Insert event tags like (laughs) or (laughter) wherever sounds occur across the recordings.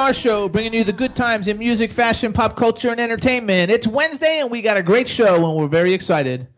Star Show, bringing you the good times in music, fashion, pop culture, and entertainment. It's Wednesday and we got a great show and we're very excited.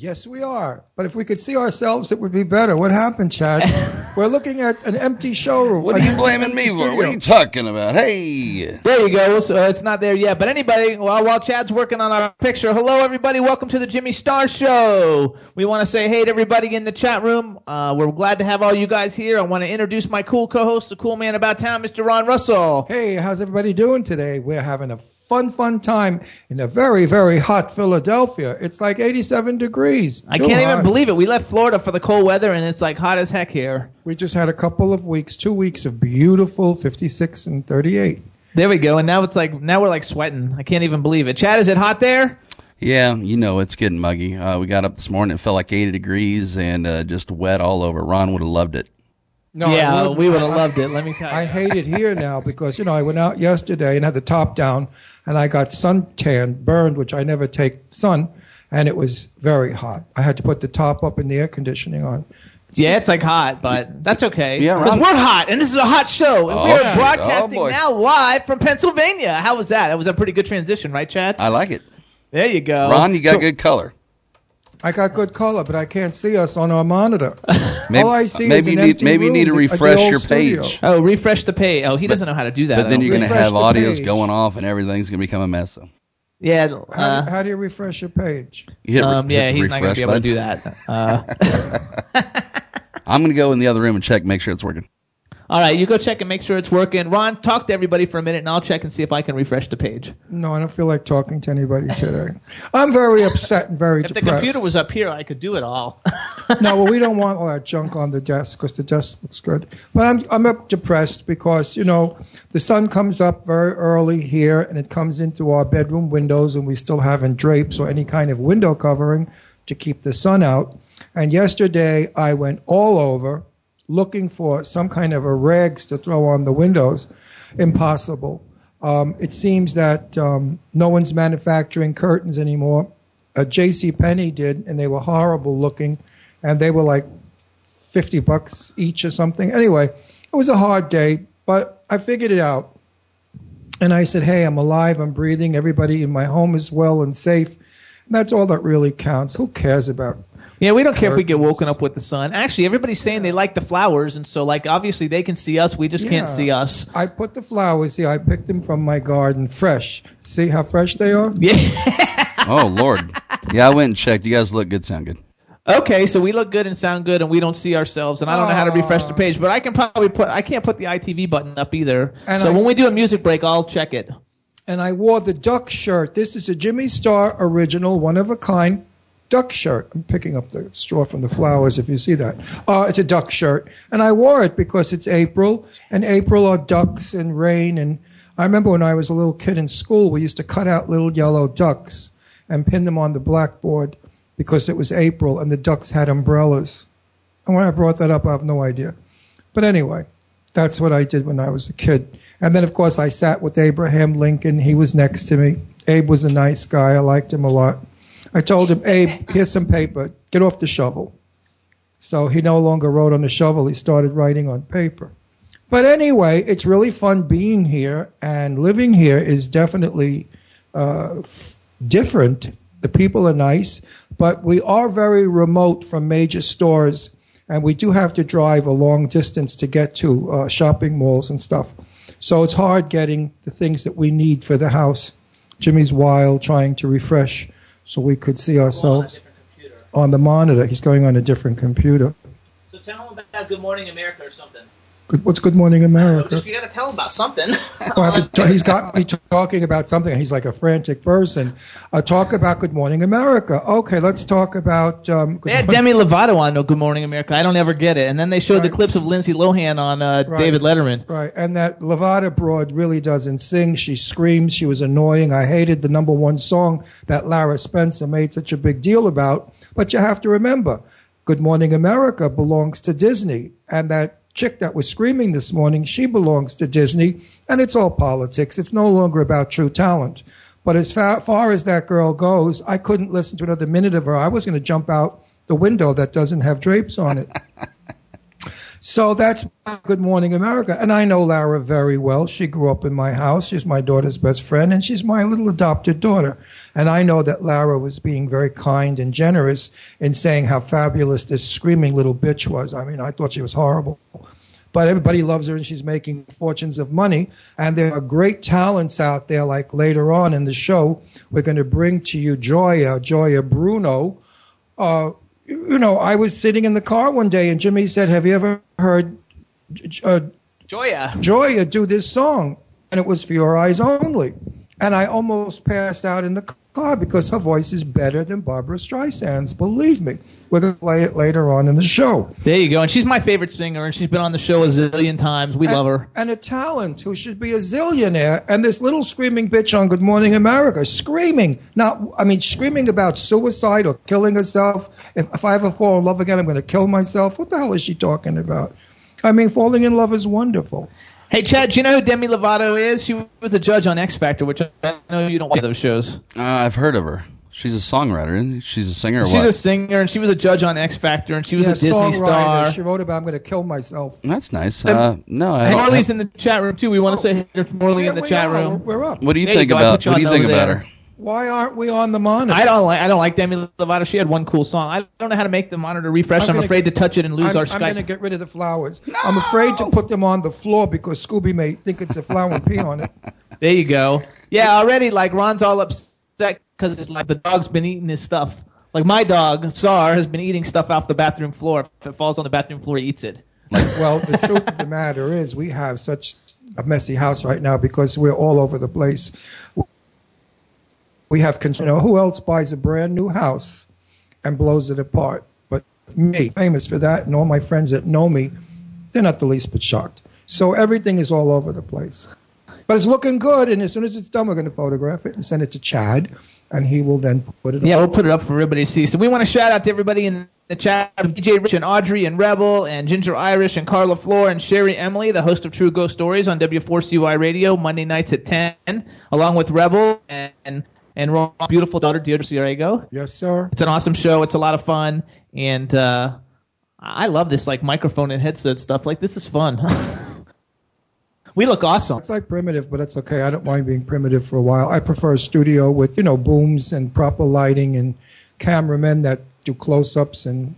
Yes, we are. But if we could see ourselves, it would be better. What happened, Chad? (laughs) We're looking at an empty showroom. What are you (laughs) blaming me for? What are you talking about? Hey, There you go. So uh, it's not there yet, but anybody, while while Chad's working on our picture, hello everybody, welcome to the Jimmy Star Show. We want to say hey to everybody in the chat room. Uh, we're glad to have all you guys here. I want to introduce my cool co-host, the cool man about town, Mr. Ron Russell. Hey, how's everybody doing today? We're having a fun, fun time in a very, very hot Philadelphia. It's like 87 degrees. I Too can't hot. even believe it. We left Florida for the cold weather and it's like hot as heck here. We just had a couple of weeks, two weeks of beautiful 56 and 38. There we go. And now it's like now we're like sweating. I can't even believe it. Chad, is it hot there? yeah, you know it's getting muggy. Uh, we got up this morning; it felt like 80 degrees and uh, just wet all over. Ron would have loved it. No, yeah, wouldn't. we would have loved it. Let me (laughs) tell you. I hate it here now because you know I went out yesterday and had the top down and I got suntan burned, which I never take sun, and it was very hot. I had to put the top up and the air conditioning on. yeah, it's like hot, but that's okay. Yeah, because Ron- we're hot, and this is a hot show, and Oh, we are oh, broadcasting Oh, now live from Pennsylvania. How was that? That was a pretty good transition, right, Chad? I like it. there you go, Ron, you got so- good color. I got good color, but I can't see us on our monitor. (laughs) Maybe, All I see maybe is you an need empty maybe you room need to at the refresh old your studio. page. Oh, refresh the page. Oh, he doesn't know how to do that. But I then don't you're going to Refresh have the audios page. going off, and everything's going to become a mess. So yeah, How, uh, do, how do you refresh your page? you hit, um, hit yeah, the he's not going to be able to refresh do that. Uh, (laughs) (laughs) I'm going to go in the other room and check, make sure it's working. All right, you go check and make sure it's working. Ron, talk to everybody for a minute, and I'll check and see if I can refresh the page. No, I don't feel like talking to anybody today. I'm very upset and very If the depressed. computer was up here, I could do it all. (laughs) no, well, we don't want all that junk on the desk because the desk looks good. But I'm I'm up depressed because you know the sun comes up very early here and it comes into our bedroom windows and we still haven't drapes or any kind of window covering to keep the sun out. And yesterday I went all over looking for some kind of a rags to throw on the windows. Impossible. Um, it seems that um, no one's manufacturing curtains anymore. Uh, J.C. Penney did, and they were horrible looking, and they were like fifty bucks each or something. Anyway, it was a hard day, but I figured it out. And I said, "Hey, I'm alive. I'm breathing. Everybody in my home is well and safe. And that's all that really counts. Who cares about Yeah, we don't care if we get woken up with the sun. Actually, everybody's saying they like the flowers, and so like obviously they can see us. We just can't see us. I put the flowers here. I picked them from my garden, fresh. See how fresh they are? Yeah. (laughs) Oh Lord, yeah, I went and checked. You guys look good, sound good. okay, so we look good and sound good, and we don't see ourselves. And I don't know how to refresh the ah. page, but I can probably put. I can't put the ITV button up either. And so I- when we do a music break, I'll check it. And I wore the duck shirt. This is a Jimmy Star original, one of a kind duck shirt. I'm picking up the straw from the flowers if you see that. Uh, it's a duck shirt. And I wore it because it's April, and April are ducks and rain. And I remember when I was a little kid in school, we used to cut out little yellow ducks and pin them on the blackboard because it was April and the ducks had umbrellas. And when I brought that up, I have no idea. But anyway, that's what I did when I was a kid. And then, of course, I sat with Abraham Lincoln. He was next to me. Abe was a nice guy. I liked him a lot. I told him, Abe, here's some paper. Get off the shovel. So he no longer wrote on the shovel. He started writing on paper. But anyway, it's really fun being here, and living here is definitely uh, f- different The people are nice, but we are very remote from major stores, and we do have to drive a long distance to get to uh, shopping malls and stuff. So it's hard getting the things that we need for the house. Jimmy's wild, trying to refresh so we could see ourselves on the monitor. He's going on a different computer. So tell him about Good Morning America or something. Good, what's Good Morning America? you got to tell about something. (laughs) Well, to he's got me talking about something. He's like a frantic person. Uh, talk about Good Morning America. Okay, let's talk about. Um, Good They had Demi Lovato on no Good Morning America. I don't ever get it. And then they showed the clips of Lindsay Lohan on uh, Right. David Letterman. Right, and that Lovato broad really doesn't sing. She screams. She was annoying. I hated the number one song that Lara Spencer made such a big deal about. But you have to remember, Good Morning America belongs to Disney, and that chick that was screaming this morning, she belongs to Disney, and it's all politics. It's no longer about true talent. But as far, far as that girl goes, I couldn't listen to another minute of her. I was going to jump out the window that doesn't have drapes on it. (laughs) So that's Good Morning America. And I know Lara very well. She grew up in my house. She's my daughter's best friend, and she's my little adopted daughter. And I know that Lara was being very kind and generous in saying how fabulous this screaming little bitch was. I mean, I thought she was horrible. But everybody loves her, and she's making fortunes of money. And there are great talents out there, like later on in the show, we're going to bring to you Gioia, Gioia Bruno. Uh, you know, I was sitting in the car one day, and Jimmy said, "Have you ever heard uh, Gioia. Gioia do this song?" And it was for your eyes only. And I almost passed out in the car because her voice is better than Barbara Streisand's. Believe me. We're going to play it later on in the show. There you go. And she's my favorite singer, and she's been on the show a zillion times. We love her. And a talent who should be a zillionaire. And this little screaming bitch on Good Morning America, screaming. Not, I mean, screaming about suicide or killing herself. If, if I ever fall in love again, I'm going to kill myself. What the hell is she talking about? I mean, falling in love is wonderful. Hey, Chad, do you know who Demi Lovato is? She was a judge on X Factor, which I know you don't watch those shows. Uh, I've heard of her. She's a songwriter, isn't? She's a singer She's what? a singer, and she was a judge on X Factor, and she was Yeah, a Disney star. She wrote about I'm going to kill myself. That's nice. Uh, no, I Hey, don't. Morley's in the chat room too. We want to say hey to Morley Yeah, in the chat are. room. We're up. what do you There think go. About? put you What do you think about there. her? Why aren't we on the monitor? I don't like I don't like Demi Lovato. She had one cool song. I don't know how to make the monitor refresh. I'm, gonna- afraid to touch it and lose I'm, our I'm going to get rid of the flowers. I'm afraid to put them on the floor because Scooby may think it's a flower and pee on it. (laughs) There you go. Yeah, already like Ron's all upset because it's like the dog's been eating his stuff. Like my dog Sar has been eating stuff off the bathroom floor. If it falls on the bathroom floor, he eats it. Well, the truth of the matter is, we have such a messy house right now because we're all over the place. We have, you know, who else buys a brand new house and blows it apart? But me, famous for that, and all my friends that know me, they're not the least bit shocked. So everything is all over the place. But it's looking good, and as soon as it's done, we're going to photograph it and send it to Chad, and he will then put it Yeah, up. we'll put it up for everybody to see. So we want to shout out to everybody in the chat DJ Rich and Audrey and Rebel and Ginger Irish and Carla Floor and Sherry Emily, the host of True Ghost Stories on W4CY Radio Monday nights at 10, along with Rebel and and Ron's beautiful daughter Deirdre Ciarego. Yes, sir. It's an awesome show. It's a lot of fun, and uh, I love this like microphone and headset stuff. Like this is fun. (laughs) we look awesome. It's like primitive, but it's okay. I don't mind being primitive for a while. I prefer a studio with, you know, booms and proper lighting and cameramen that do close-ups and,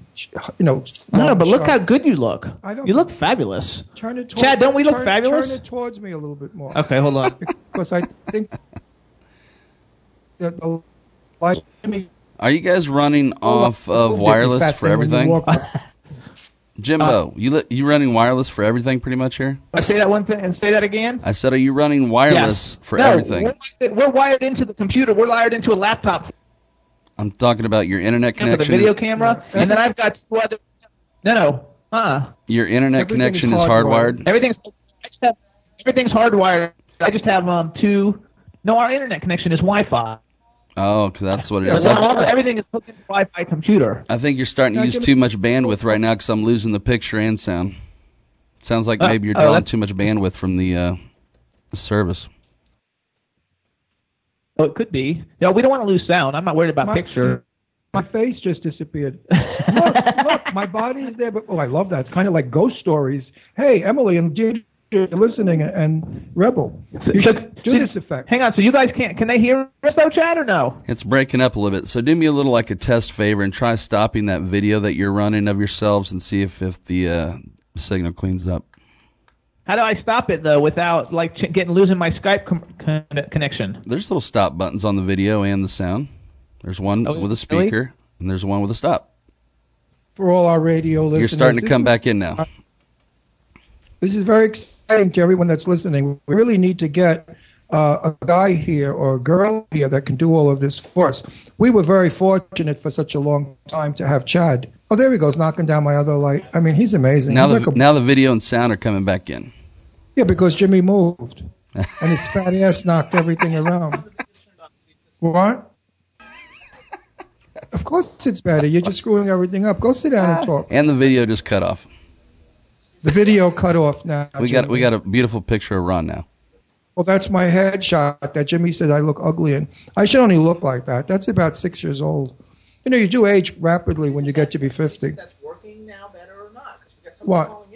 you know. Know, but look how good you look. I don't You look fabulous. Turn it towards, Chad, don't we look turn, fabulous? Turn it towards me a little bit more. Okay, hold on. (laughs) Because I think the light. Are you guys running off of wireless for everything? (laughs) Jimbo, you li- you running wireless for everything pretty much here? I say that one thing and say that again. I said, are you running wireless for no, everything? We're, we're wired into the computer. We're wired into a laptop I'm talking about your internet with a connection. video camera, and then I've got two other. No, no, uh, Your internet Everything connection is is hardwired. hardwired. everything's. I just have, everything's hardwired. I just have um two. No, our internet connection is Wi-Fi. Oh, 'cause that's what it is. Yeah, well, I, everything is hooked into Wi-Fi computer. I think you're starting to use too much bandwidth right now because I'm losing the picture and sound. Sounds like Uh, maybe you're drawing that's- too much bandwidth from the uh, service. Oh, it could be. No, we don't want to lose sound. I'm not worried about My- picture. My face just disappeared. (laughs) look, look, my body is there, but oh, I love that. It's kind of like ghost stories. Hey, Emily and Deirdre are listening, and Rebel. So, so, Do this effect. Hang on. So you guys can't? Can they hear us though, Chad, or no? It's breaking up a little bit. So do me a little like a test favor and try stopping that video that you're running of yourselves and see if if the uh, signal cleans up. How do I stop it though without like ch- getting losing my Skype com- con- connection? There's little stop buttons on the video and the sound. There's one Oh, with a really? speaker and there's one with a stop. For all our radio listeners, You're starting to come back in now. This is very exciting to everyone that's listening. We really need to get uh, a guy here or a girl here that can do all of this for us. We were very fortunate for such a long time to have Chad. Oh, there he goes, knocking down my other light. I mean, he's amazing. Now he's the like a, now the video and sound are coming back in. yeah, because Jimmy moved, and his fat ass knocked everything around. What? Of course it's better. You're just screwing everything up. Go sit down and talk. And the video just cut off. The video cut off now. We got we got a beautiful picture of Ron now. Well, that's my headshot that Jimmy said I look ugly in. I should only look like that. That's about six years old. You know, you do age rapidly when you get to be 50. That's working now better or not? Because we got What?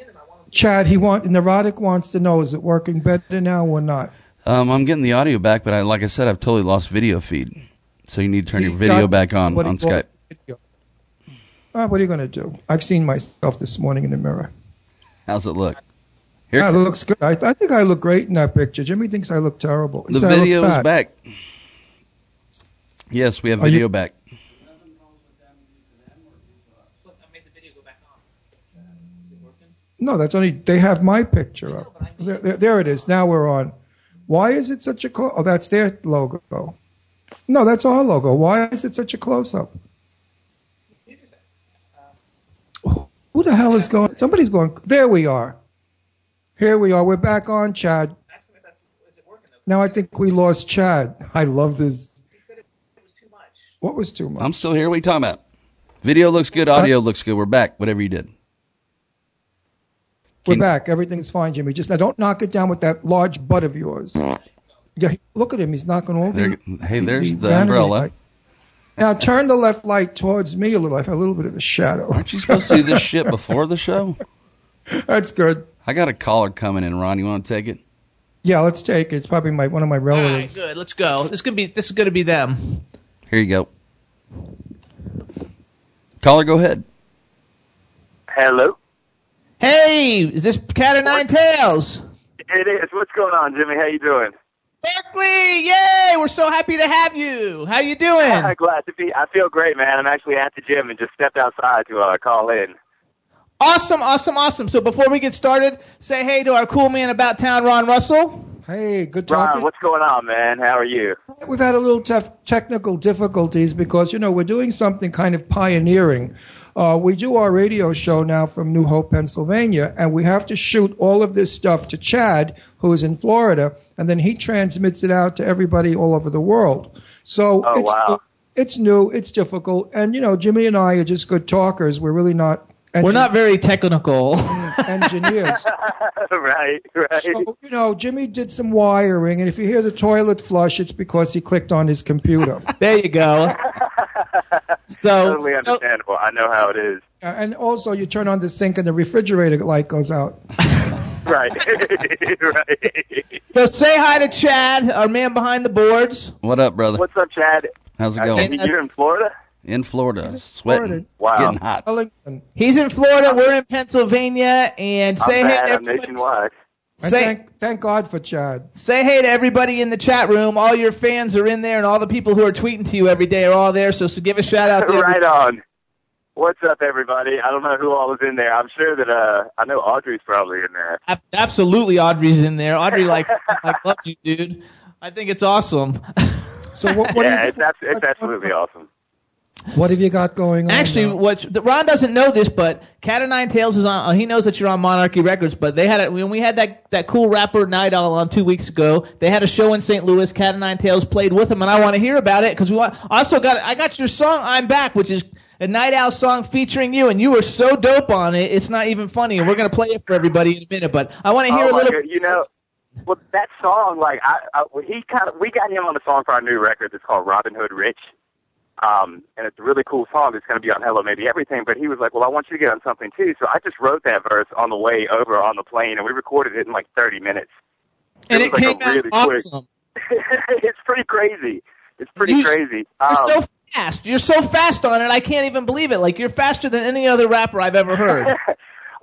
Chad, he want Neurotic wants to know, is it working better now or not? Um, I'm getting the audio back, but I, like I said, I've totally lost video feed. So you need to turn your video back on what on Skype. video. Ah, what are you going to do? I've seen myself this morning in the mirror. How's it look? Here, Ah, it looks good. I, I think I look great in that picture. Jimmy thinks I look terrible. He the said I look video is back. Yes, we have Are you- video back. No, that's only they have my picture up. There, there, there it is. Now we're on. Why is it such a close? Oh, that's their logo. No, that's our logo. Why is it such a close up? Who the hell is going? Somebody's going. There we are. Here we are. We're back on, Chad. Now I think we lost Chad. (laughs) I love this. What was too much? I'm still here. What are you talking about? Video looks good. Audio looks good. We're back. Whatever you did. We're Can- back. Everything's fine, Jimmy. Just now, don't knock it down with that large butt of yours. Yeah, look at him. He's knocking over. There, the. hey, there's the anime umbrella. Light. Now turn the left light towards me a little. I have a little bit of a shadow. Aren't you supposed to do this shit before the show? (laughs) That's good. I got a caller coming in. Ron, you want to take it? Yeah, let's take it. It's probably my one of my All right, relatives. good. Let's go. This could be. This is going to be them. Here you go. Caller, go ahead. Hello. Hey, is this Cat of Nine Tails? It is. What's going on, Jimmy? How you doing? Berkeley, yay! We're so happy to have you. How you doing? I'm (laughs) glad to be. I feel great, man. I'm actually at the gym and just stepped outside to uh, call in. Awesome, awesome, awesome. So before we get started, say hey to our cool man about town, Ron Russell. Hey, good Ron, what's going on, man? How are you? We've had a little tef- technical difficulties because you know we're doing something kind of pioneering. Uh, we do our radio show now from New Hope, Pennsylvania, and we have to shoot all of this stuff to Chad, who is in Florida, and then he transmits it out to everybody all over the world. So Oh, it's wow. it's new, it's difficult, and you know Jimmy and I are just good talkers. We're really not. We're not very technical. (laughs) engineers. (laughs) right, right. So, you know, Jimmy did some wiring, and if you hear the toilet flush, it's because he clicked on his computer. (laughs) there you go. So, totally so understandable. I know how it is. Uh, and also, you turn on the sink, and the refrigerator light goes out. Right, right. so say hi to Chad, our man behind the boards. What up, brother? What's up, Chad? How's it going? think you're in Florida. In Florida, sweating, Florida. Wow. getting hot. He's in Florida. We're in Pennsylvania, and say I'm hey. bad. To I'm everybody, nationwide. Say, thank, thank God for Chad. say hey to everybody in the chat room. All your fans are in there, and all the people who are tweeting to you every day are all there. So, so give a shout out there. (laughs) right on. What's up, everybody? I don't know who all is in there. I'm sure that uh, I know Audrey's probably in there. Ab- Absolutely, Audrey's in there. Audrey like (laughs) like loves you, dude. I think it's awesome. (laughs) So what, what, yeah, do it's, you, abs- it's absolutely awesome. What have you got going on? Actually, now? what Ron doesn't know this, but Cat of Nine Tails is on. Uh, he knows that you're on Monarchy Records, but they had it when we had that that cool rapper Night Owl on two weeks ago. They had a show in St. Louis. Cat of Nine Tails played with him, and I want to hear about it because we want. Also got I got your song "I'm Back," which is a Night Owl song featuring you, and you were so dope on it. It's not even funny, and we're gonna play it for everybody in a minute. But I want to hear oh a little. God, you know, well, that song, like, I, I he kind of, we got him on the song for our new record. It's called Robin Hood Rich. Um, and it's a really cool song. It's going to be on Hello Maybe Everything. But he was like, well, I want you to get on something too. So I just wrote that verse on the way over on the plane, and we recorded it in like 30 minutes. and it it came like really out quick- awesome. (laughs) it's pretty crazy. It's pretty You- crazy. You're Um, so fast. You're so fast on it. I can't even believe it. Like you're faster than any other rapper I've ever heard. (laughs)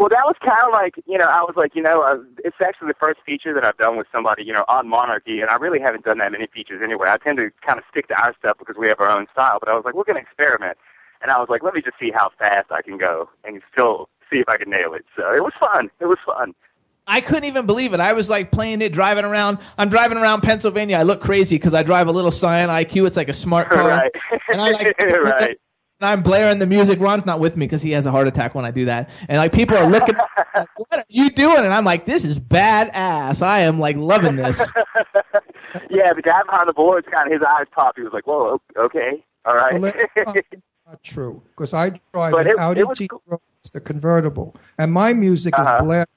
well, that was kind of like, you know, I was like, you know, uh, it's actually the first feature that I've done with somebody, you know, on Monarchy, and I really haven't done that many features anyway. I tend to kind of stick to our stuff because we have our own style, but I was like, we're going to experiment. And I was like, let me just see how fast I can go and still see if I can nail it. So it was fun. It was fun. I couldn't even believe it. I was like playing it, driving around. I'm driving around Pennsylvania. I look crazy because I drive a little Scion IQ. It's like a smart (laughs) car. right. And I like (laughs) right. And I'm blaring the music. Ron's not with me because he has a heart attack when I do that. And like people are looking, like, what are you doing? And I'm like, this is badass. I am like loving this. (laughs) yeah, the guy behind the board's kind of his eyes popped. He was like, "Whoa, okay, all right." Well, that's (laughs) not true because I drive But an it- Audi it was T Roadster convertible, and my music Uh-huh. is black.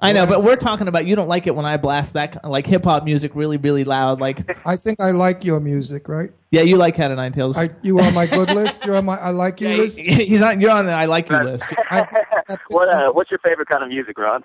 I know, but we're talking about you don't like it when I blast that like hip hop music really, really loud. Like, (laughs) I think I like your music, right? yeah, you like Cat of Nine Tails. I, you on my good list. You're on my I like you Yeah, list. (laughs) he's on. You're on the I like you list. (laughs) I, what uh, what's your favorite kind of music, Ron?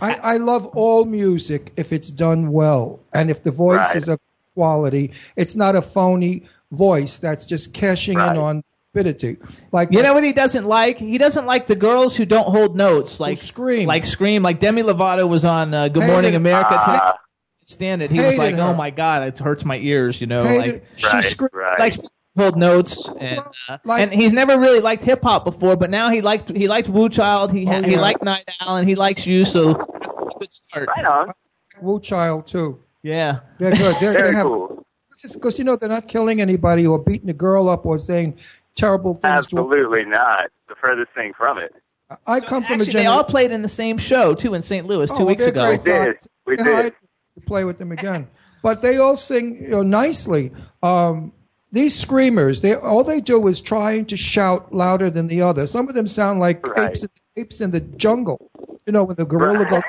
I, I love all music if it's done well and if the voice Right. is of quality. It's not a phony voice that's just cashing Right. in on stupidity. Like You know what he doesn't like? He doesn't like the girls who don't hold notes, like scream. like scream. Like Demi Lovato was on uh, Good Hated Morning. America today. Uh, Stand it. He was like, her. "Oh my god, it hurts my ears." You know, hated- like she right, screamed right. likes to hold notes, and uh, Like- and he's never really liked hip hop before, but now he liked he liked Wu Child. He ha- Oh, he liked Night Owl, and he likes you. So that's a good start. right on. Wu Child too. Yeah. They're good. They're, Very they have cool. because you know they're not killing anybody or beating a girl up or saying terrible things. To, Absolutely not. The furthest thing from it. I come from a Actually, they all played in the same show too in St. Louis two Oh, weeks they're ago. great did. guys. We Say did. hi to play with them again. But they all sing you know, nicely. Um, these screamers, they all they do is trying to shout louder than the other. Some of them sound like Right. apes, in, apes in the jungle. You know, when the gorilla goes.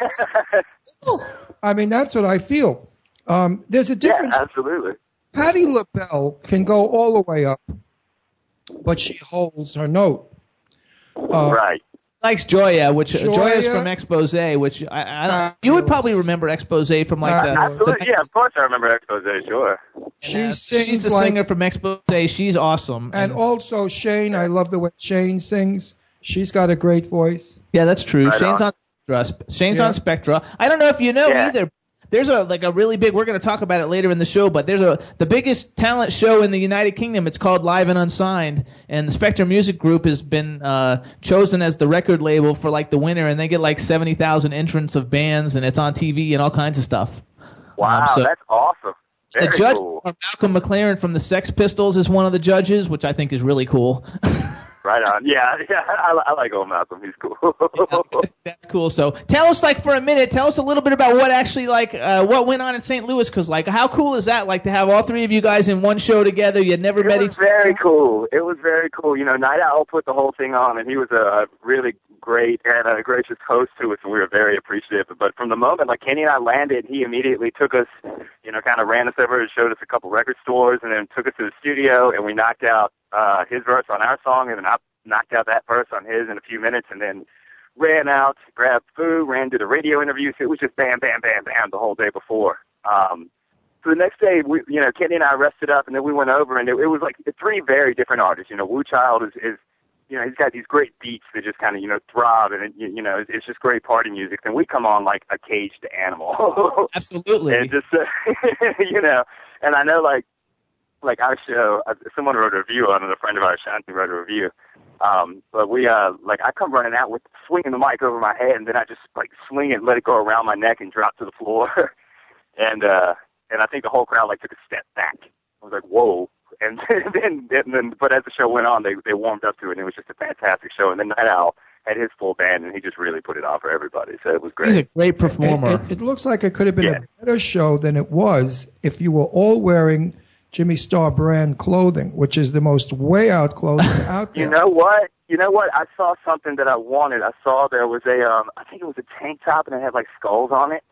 (laughs) I mean, that's what I feel. Um, there's a difference. Yeah, difference. absolutely. Patti LaBelle can go all the way up, but she holds her note. Uh, right. likes Gioia, which Gioia? Gioia's from Expose, which I, I don't. You would probably remember Expose from like the. Absolutely. Yeah, of course I remember Expose. Sure. She uh, sings she's the like, singer from Expose. She's awesome. and also Shane. I love the way Shane sings. She's got a great voice. yeah, that's true. Right Shane's on. on Spectra. Shane's Yeah. on Spectra. I don't know if you know Yeah. either. There's a like a really big. We're going to talk about it later in the show, but there's a the biggest talent show in the United Kingdom. It's called Live and Unsigned, and the Spectra Music Group has been uh, chosen as the record label for like the winner, and they get like seventy thousand entrants of bands, and it's on TV and all kinds of stuff. Wow, Um, so- that's awesome. Very the judge, cool. Malcolm McLaren from the Sex Pistols, is one of the judges, which I think is really cool. (laughs) Right on. Yeah, (laughs) yeah. I, I like old Malcolm. He's cool. (laughs) That's cool. So tell us, like, for a minute, tell us a little bit about what actually, like, uh, what went on in St. Louis. Because, like, how cool is that? Like, to have all three of you guys in one show together. You had never It met was each very cool. It was very cool. You know, Night Owl put the whole thing on, and he was a really great and a gracious host to us, and we were very appreciative. But from the moment, like Kenny and I landed, he immediately took us, you know, kind of ran us over and showed us a couple record stores, and then took us to the studio, and we knocked out uh, his verse on our song, and then I knocked out that verse on his in a few minutes, and then ran out, grabbed food, ran to the radio interview. So it was just bam, bam, bam, bam the whole day before. Um, so the next day, we, you know, Kenny and I rested up, and then we went over, and it, it was like three very different artists. You know, Wu Child is, is you know, he's got these great beats that just kind of, you know, throb, and it, you, you know, it's, it's just great party music. And we come on like a caged animal, (laughs) Absolutely. and just, uh, (laughs) you know, and I know like, like our show, uh, someone wrote a review on it. A friend of ours, Shanti, wrote a review. Um, but we, uh, like, I come running out with swinging the mic over my head, and then I just like swing it, and let it go around my neck, and drop to the floor. (laughs) and uh, and I think the whole crowd like took a step back. I was like, whoa. And (laughs) then, and then, but as the show went on, they they warmed up to it, and it was just a fantastic show. And then Night Owl had his full band, and he just really put it on for everybody. So it was great. He's a great performer. It, it, it looks like it could have been Yeah. a better show than it was if you were all wearing Jimmy Star brand clothing, which is the most way out clothing (laughs) out there. You know what? You know what? I saw something that I wanted. I saw there was a, um, I think it was a tank top, and it had like skulls on it.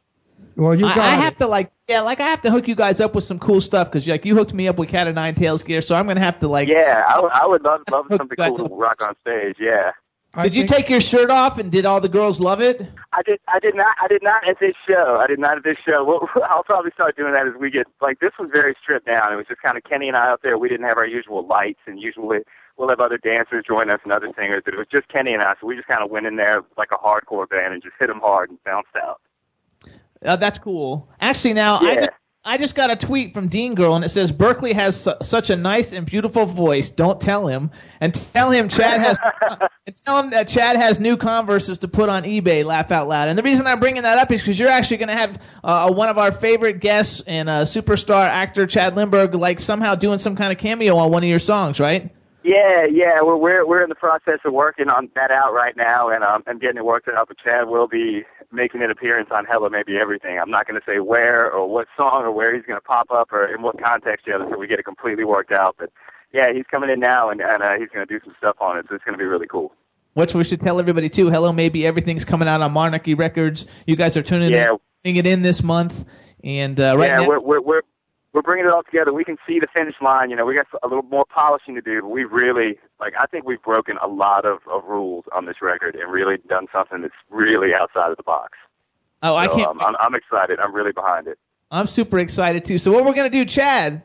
well, you I, got I it. have to like, yeah, like I have to hook you guys up with some cool stuff because like you hooked me up with Cat of Nine Tails gear, so I'm gonna have to like, Yeah, I, would- love love (laughs) something cool to rock on stage. Yeah. I Did you think- take your shirt off and did all the girls love it? I did. I did not. I did not at this show. I did not at this show. We'll, (laughs) I'll probably start doing that as we get like this was very stripped down. It was just kind of Kenny and I out there. We didn't have our usual lights, and usually we'll have other dancers join us and other singers. But it was just Kenny and I, so we just kind of went in there like a hardcore band and just hit them hard and bounced out. Uh, that's cool. Actually, now I, just, I just got a tweet from Dean Girl, and it says Berkeley has su- such a nice and beautiful voice. Don't tell him, and tell him Chad has, (laughs) and tell him that Chad has new Converses to put on eBay. Laugh out loud. And the reason I'm bringing that up is because you're actually going to have uh, one of our favorite guests and uh, superstar actor Chad Lindberg, like somehow doing some kind of cameo on one of your songs, right? Yeah, yeah, we're we're we're in the process of working on that out right now, and um, and getting it worked out. But Chad will be making an appearance on Hello Maybe Everything. I'm not going to say where or what song or where he's going to pop up or in what context yet until we get it completely worked out. But yeah, he's coming in now, and and uh, he's going to do some stuff on it, so it's going to be really cool. Which we should tell everybody too. Hello, maybe everything's coming out on Monarchy Records. You guys are tuning Yeah. in, tuning it in this month, and uh, right yeah, now, we're we're we're we're bringing it all together. We can see the finish line. You know, we got a little more polishing to do, but we really like. I think we've broken a lot of of rules on this record and really done something that's really outside of the box. oh, I can't. um, I'm, I'm excited. I'm really behind it. I'm super excited too. So what we're gonna do, Chad?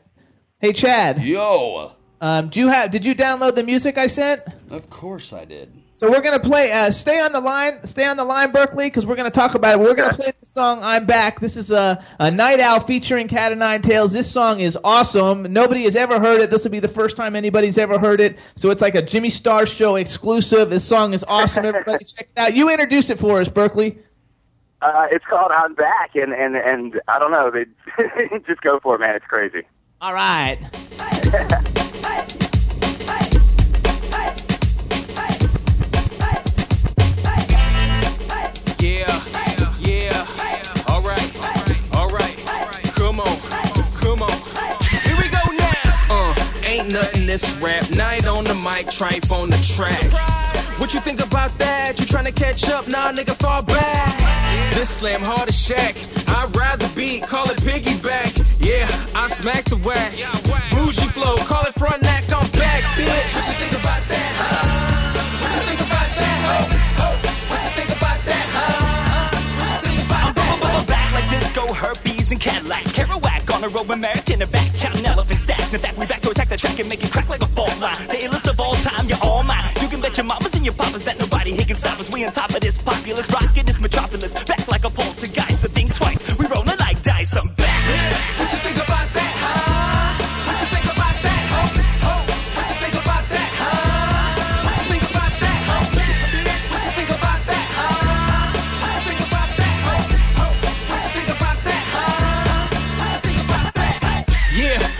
Hey, Chad. Yo, Um, do you have? Did you download the music I sent? of course I did. So we're gonna play. Uh, stay on the line. Stay on the line, Berkeley, because we're gonna talk about it. We're gonna play the song "I'm Back." This is a, a Night Owl featuring Cat of Nine Tails. This song is awesome. Nobody has ever heard it. This will be the first time anybody's ever heard it. So it's like a Jimmy Star Show exclusive. This song is awesome. Everybody (laughs) check it out. You introduced it for us, Berkeley. Uh, it's called "I'm Back," and and and I don't know. They (laughs) just go for it, man. It's crazy. All right. (laughs) Yeah, yeah. All right, all right. Come on, come on. Here we go now. Uh, ain't nothing this rap. Night on the mic, trife on the track. What you think about that? You tryna catch up? Nah, nigga, fall back. This slam hard as shack. I'd rather beat, call it piggyback. Yeah, I smack the whack. Bougie flow, call it front neck, I'm back, bitch. What you think about that? Huh? Disco, herpes, and Cadillacs. Kerouac on a road, American in the back, counting elephant stacks. In fact, we back to attack the track and make it crack like a fault line. The illest of all time, you're all mine. You can bet your mamas and your papas that nobody here can stop us. We on top of this populous rock in this metropolis, back like a poltergeist. So think twice, we rolling like dice. I'm.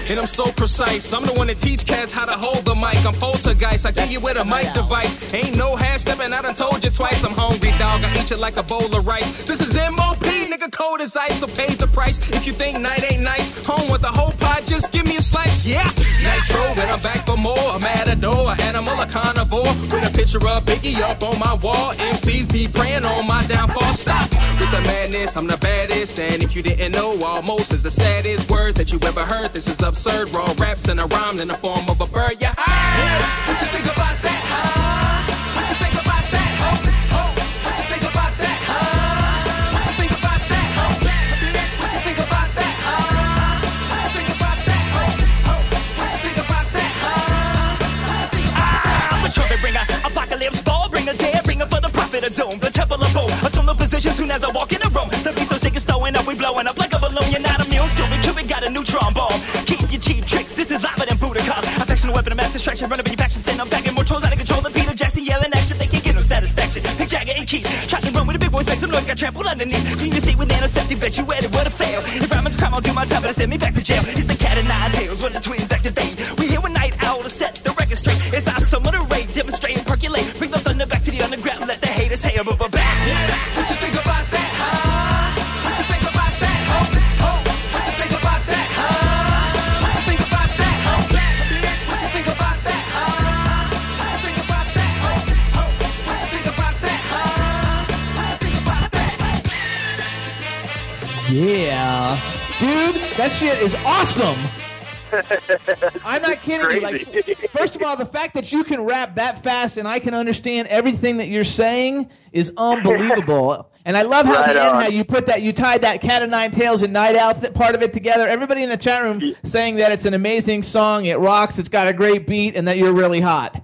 And I'm so precise. I'm the one that teach cats how to hold the mic. I'm poltergeist. I get you with a mic device. Ain't no half stepping. I done told you twice. I'm hungry, dog. I eat you like a bowl of rice. This is MOP, nigga. Cold as ice. So pay the price. If you think night ain't nice, home with the whole pot. Just give me a slice. Yeah, Nitro, and I'm back for more. A matador, a animal, a carnivore. With a picture of Biggie up on my wall. MCs be praying on my downfall. Stop with the madness. I'm the baddest. And if you didn't know, almost is the saddest word that you ever heard. This is absurd. Raw raps and a rhyme in the form of a bird. Yeah, hi. What you think about that, huh? What you think about that, ho, ho? What you think about that, huh? What you think about that, ho? What you think about that, huh? What you think about that, ho, ho? What you think about that, huh? What you think about that? I'm a trumpet bringer, apocalypse ball bringer, tear bringer for the prophet of doom, the temple of boom. Assume the position soon as I walk in the room. The beat so sick it's throwing up, we blowing up Mass run up in your faction, send them back and more trolls out of control than Peter Jackson yelling action. They can't get no satisfaction. Mick Jagger and Keith, try to run with the big boys, make some noise, got trampled underneath. Can you see with antiseptic, bet you it would have failed. If Ramon's crime, I'll do my time, but I send me back to jail. It's the cat of nine tails when the twins activate. We here one night owl to set the record straight. It's our summer to rate, demonstrate and percolate. Bring the thunder back to the underground, let the haters say but that? Yeah, dude, that shit is awesome. (laughs) I'm not kidding you. Like, (laughs) first of all, the fact that you can rap that fast and I can understand everything that you're saying is unbelievable. (laughs) And I love how Right the end, how you put that, you tied that cat of nine tails and night owl th- part of it together. Everybody in the chat room saying that it's an amazing song, it rocks, it's got a great beat, and that you're really hot.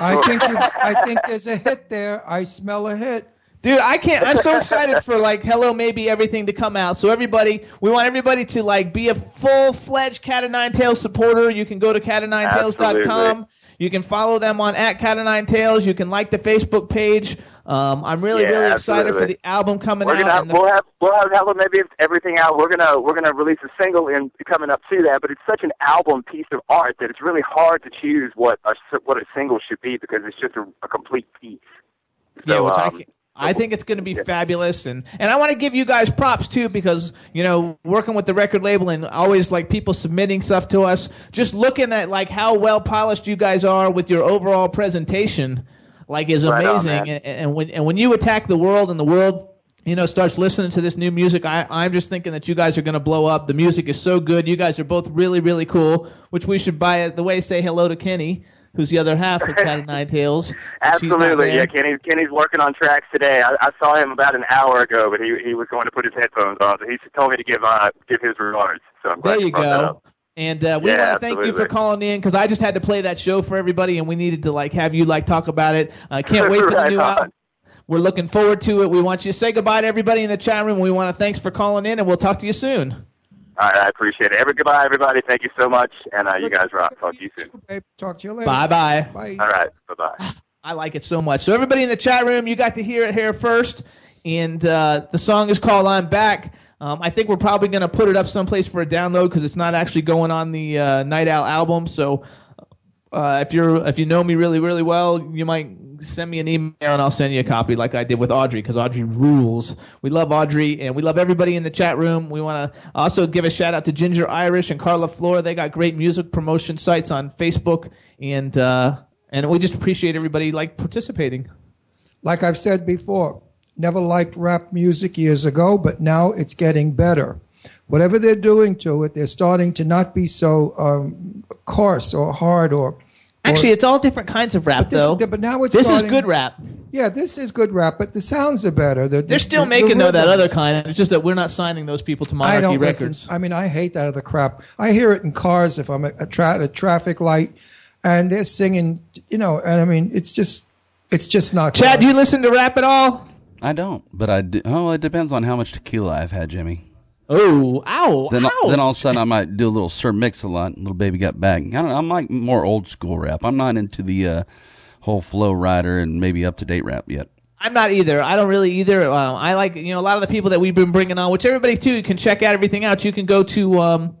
I think I think there's a hit there. I smell a hit. Dude, I can't. I'm so (laughs) excited for like Hello Maybe everything to come out. So everybody, we want everybody to like be a full fledged Cat of Nine Tails supporter. You can go to Cat cata9tales.com. Absolutely. You can follow them on at Cat of Nine Tails. You can like the Facebook page. Um, I'm really, Yeah, really excited for the album coming We're out. gonna and the- we'll have we'll have Hello maybe everything out. We're gonna we're gonna release a single in coming up to that, but it's such an album piece of art that it's really hard to choose what a what a single should be because it's just a, a complete piece. yeah, So, which I um, can, I think it's going to be fabulous, and and I want to give you guys props too because you know working with the record label and always like people submitting stuff to us, just looking at like how well polished you guys are with your overall presentation, like is Right on, amazing. man. and, and when and when you attack the world and the world. You know, starts listening to this new music. I, I'm just thinking that you guys are going to blow up. The music is so good. You guys are both really, really cool. Which we should, by the way, say hello to Kenny, who's the other half of Cat of Nine Tails. (laughs) Absolutely, yeah. Kenny Kenny's working on tracks today. I, I saw him about an hour ago, but he he was going to put his headphones on. So he told me to give uh give his regards. So I'm glad There you go. And uh, we Yeah, want to thank you for calling in because I just had to play that show for everybody, and we needed to like have you like talk about it. I can't (laughs) wait for the new album. We're looking forward to it. We want you to say goodbye to everybody in the chat room. We want to thanks for calling in, and we'll talk to you soon. All right, I appreciate it. Every goodbye, everybody. Thank you so much, and uh, you guys rock. Talk to you soon. Talk to you later. Bye bye. Bye. All right, bye bye. (laughs) I like it so much. So everybody in the chat room, you got to hear it here first, and uh, the song is called "I'm Back." Um, I think we're probably going to put it up someplace for a download because it's not actually going on the uh, Night Owl album. So uh, if you're if you know me really really well, you might send me an email and I'll send you a copy like I did with Audrey because Audrey rules. We love Audrey and we love everybody in the chat room. We want to also give a shout out to Ginger Irish and Carla Flora. They got great music promotion sites on Facebook and uh, and we just appreciate everybody like participating. Like I've said before, never liked rap music years ago, but now it's getting better. Whatever they're doing to it, they're starting to not be so um, coarse or hard or. Actually, or- it's all different kinds of rap But this- though. but now it's this is good rap. yeah, this is good rap, but the sounds are better. The- They're still the- making the though that other kind. It's just that we're not signing those people to I Monarchy don't Records. listen. I mean, I hate that other crap. I hear it in cars if I'm at a, tra- a traffic light, and they're singing. You know, and I mean, it's just, it's just not. Chad, do you listen to rap at all? I don't, but I do. Oh, it depends on how much tequila I've had, Jimmy. Oh, ow, Then, ow. then all of a sudden I might do a little Sir Mix a lot. Little baby got back. I don't, I'm like more old school rap. I'm not into the uh, whole Flo Rida and maybe up to date rap yet. I'm not either. I don't really either. Um, I like you know a lot of the people that we've been bringing on, which everybody too you can check out everything out. You can go to um,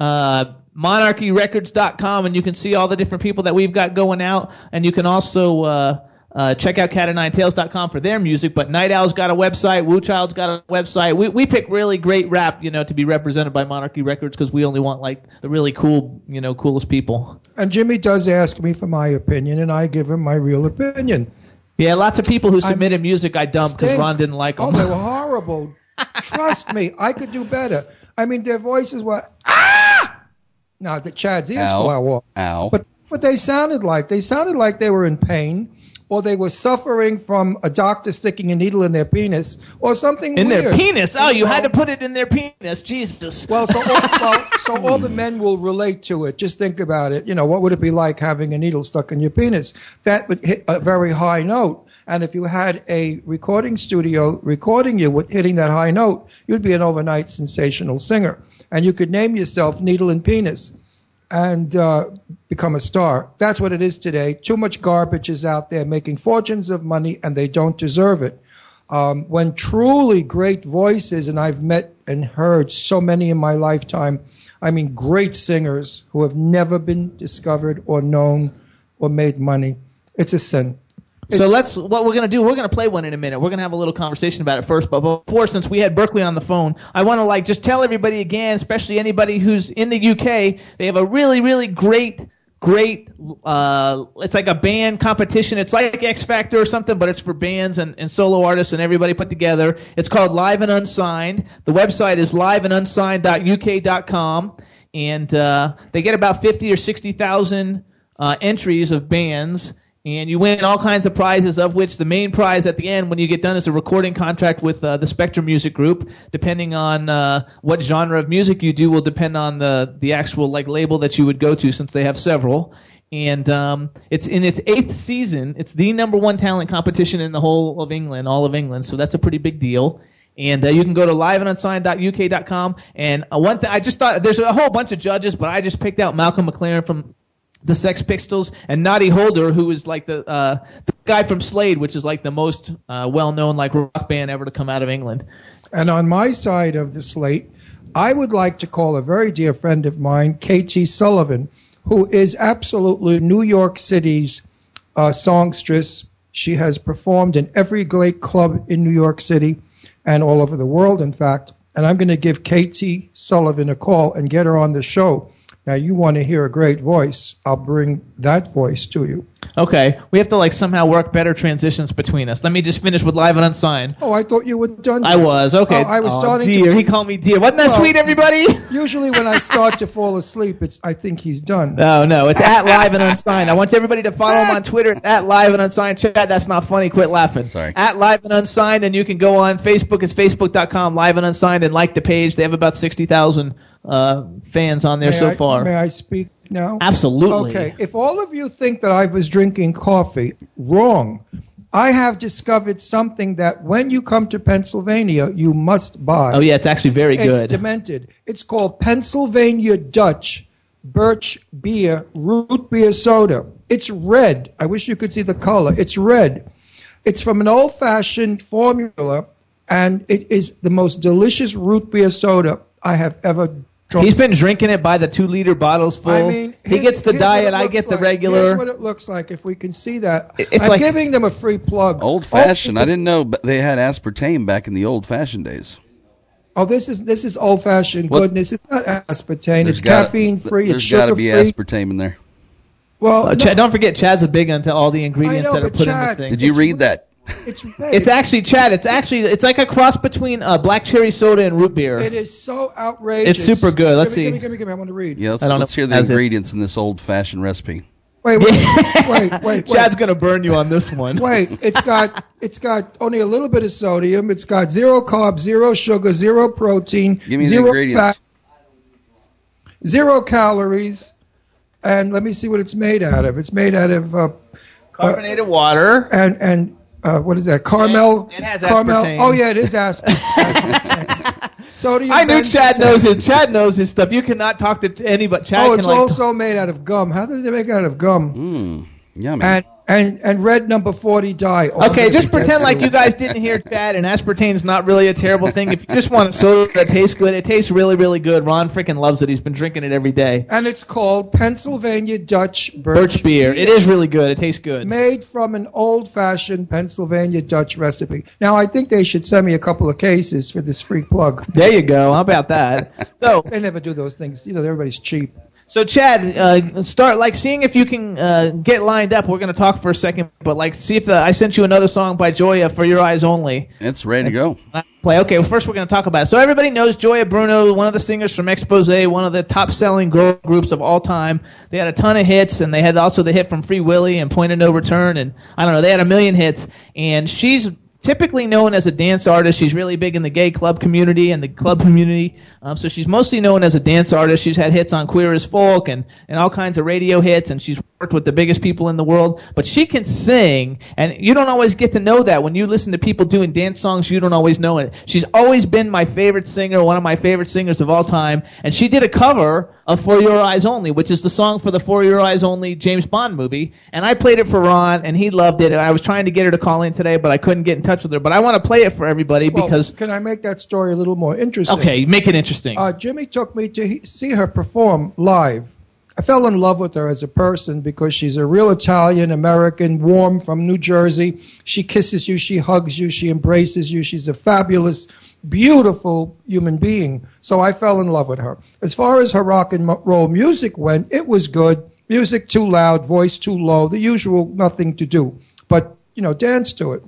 uh, monarchyrecords.com and you can see all the different people that we've got going out, and you can also uh, uh, check out cat9tails.com for their music. But Night Owl's got a website, Wu Child's got a website. We we pick really great rap, you know, to be represented by Monarchy Records because we only want like the really cool, you know, coolest people. And Jimmy does ask me for my opinion, and I give him my real opinion. Yeah, lots of people who submitted music I dumped because Ron didn't like them. Oh, they were horrible. (laughs) Trust me, I could do better. I mean, their voices were ah. Now the Chad's ears Ow. fly off. Ow. But that's what they sounded like. They sounded like they were in pain, or they were suffering from a doctor sticking a needle in their penis, or something in their penis. Oh, you had to put it in their penis. Jesus. Well, so all, well, (laughs) so all the men will relate to it. Just think about it. You know, what would it be like having a needle stuck in your penis? That would hit a very high note. And if you had a recording studio recording you with hitting that high note, you'd be an overnight sensational singer. And you could name yourself Needle and Penis and uh, become a star. That's what it is today. Too much garbage is out there making fortunes of money, and they don't deserve it. Um, when truly great voices, and I've met and heard so many in my lifetime, I mean, great singers who have never been discovered or known or made money. It's a sin. So let's what we're gonna do. We're gonna play one in a minute. We're gonna have a little conversation about it first. But before, since we had Berkeley on the phone, I want to like just tell everybody again, especially anybody who's in the UK, they have a really, really great, great. Uh, it's like a band competition. It's like X Factor or something, but it's for bands and, and solo artists and everybody put together. It's called Live and Unsigned. The website is liveandunsigned.uk.com. and uh, they get about fifty or sixty thousand uh, entries of bands. And you win all kinds of prizes, of which the main prize at the end, when you get done, is a recording contract with uh, the Spectrum Music Group. Depending on uh, what genre of music you do, will depend on the the actual like label that you would go to, since they have several. And um, it's in its eighth season. It's the number one talent competition in the whole of England, all of England. So that's a pretty big deal. And uh, you can go to liveandunsigned.uk.com. And uh, one thing, I just thought there's a whole bunch of judges, but I just picked out Malcolm McLaren from the Sex Pistols and Noddy Holder, who is like the uh, the guy from Slade, which is like the most uh, well known like rock band ever to come out of England. And on my side of the slate, I would like to call a very dear friend of mine, Katie Sullivan, who is absolutely New York City's uh, songstress. She has performed in every great club in New York City and all over the world, in fact. And I'm going to give Katie Sullivan a call and get her on the show. Now, you want to hear a great voice. I'll bring that voice to you. Okay, we have to like somehow work better transitions between us. Let me just finish with live and unsigned. Oh, I thought you were done. I was okay. Oh, I was Oh, starting Dear, to. he called me dear. Wasn't that Well, sweet, everybody? (laughs) Usually, when I start to fall asleep, it's I think he's done. (laughs) No, no, it's at live and unsigned. I want everybody to follow him on Twitter at live and unsigned. Chat, that's not funny. Quit laughing. Sorry. At live and unsigned, and you can go on Facebook. It's facebook.com live and unsigned and like the page. They have about sixty thousand uh, fans on there May so I- far. May I speak now? Absolutely. Okay. If all of you think that I was drinking coffee, wrong. I have discovered something that when you come to Pennsylvania, you must buy. Oh yeah, it's actually very good. It's demented. It's called Pennsylvania Dutch Birch Beer Root Beer Soda. It's red. I wish you could see the color. It's red. It's from an old fashioned formula, and it is the most delicious root beer soda I have ever drunk. He's been drinking it by the two liter bottles full. I mean, he here's- gets the diet. I looks get the like. regular. Here's what it looks like if we can see that. It- it's I'm like- giving them a free plug. Old fashioned. I didn't know but they had aspartame back in the old fashioned days. Oh, this is this is old fashioned What- goodness. It's not aspartame. There's it's gotta- caffeine free. It's There's got to be aspartame in there. well, Uh, no, Chad, don't forget, Chad's a big onto all the ingredients know, that are put Chad- in the thing. Did you read that? It's (laughs) red. It's actually Chad. It's actually it's like a cross between uh, black cherry soda and root beer. It is so outrageous. It's super good. Let's Give me, see. Give me, give me, give me. I want to read. Yeah, let's, I don't let's know hear the has it. ingredients in this old fashioned recipe. Wait, wait, (laughs) wait, wait, Chad's gonna burn you on this one. Wait, (laughs) it's got it's got only a little bit of sodium. It's got zero carbs, zero sugar, zero protein, Give me the zero ingredients. fat, zero calories, and let me see what it's made out of. It's made out of uh, Carbonated water. and and uh, what is that? Carmel. It has caramel. aspartame. Oh yeah, it is aspartame. (laughs) Sodium. I knew Chad benzoate. knows his. Chad knows his stuff. You cannot talk to t- anybody. Chad Oh, can it's like. also made out of gum. How did they make it out of gum? Mmm. Yummy. And and and red number forty dye. Oh, Okay, just pretend like you guys didn't hear that, and aspartame's not really a terrible thing. If you just want a soda that tastes good, it tastes really, really good. Ron freaking loves it. He's been drinking it every day. And it's called Pennsylvania Dutch Birch, Birch beer. It is really good. It tastes good. made from an old-fashioned Pennsylvania Dutch recipe. Now, I think they should send me a couple of cases for this free plug. There you go. How about that? (laughs) So, They never do those things. You know, everybody's cheap. So Chad, uh, start like seeing if you can uh, get lined up. We're going to talk for a second, but like see if the, I sent you another song by Gioia for your eyes only. it's ready to go. play. Okay, well, first we're going to talk about it. So everybody knows Gioia Bruno, one of the singers from Exposé, one of the top-selling girl groups of all time. They had a ton of hits, and they had also the hit from Free Willy and Point of No Return, and I don't know, they had a million hits. And she's typically known as a dance artist. She's really big in the gay club community and the club community. Um, so she's mostly known as a dance artist. She's had hits on Queer as Folk and, and all kinds of radio hits, and she's worked with the biggest people in the world. But she can sing, and you don't always get to know that. When you listen to people doing dance songs, you don't always know it. She's always been my favorite singer, one of my favorite singers of all time, and she did a cover of For Your Eyes Only, which is the song for the For Your Eyes Only James Bond movie. And I played it for Ron, and he loved it. And I was trying to get her to call in today, but I couldn't get in touch with her. But I want to play it for everybody Well, because, can I make that story a little more interesting? okay, make it interesting. Uh, Jimmy took me to he- see her perform live. I fell in love with her as a person because she's a real Italian American, warm from New Jersey. She kisses you, she hugs you, she embraces you. She's a fabulous, beautiful human being. So I fell in love with her. As far as her rock and roll music went, it was good. Music too loud, voice too low, the usual nothing to do. But, you know, dance to it.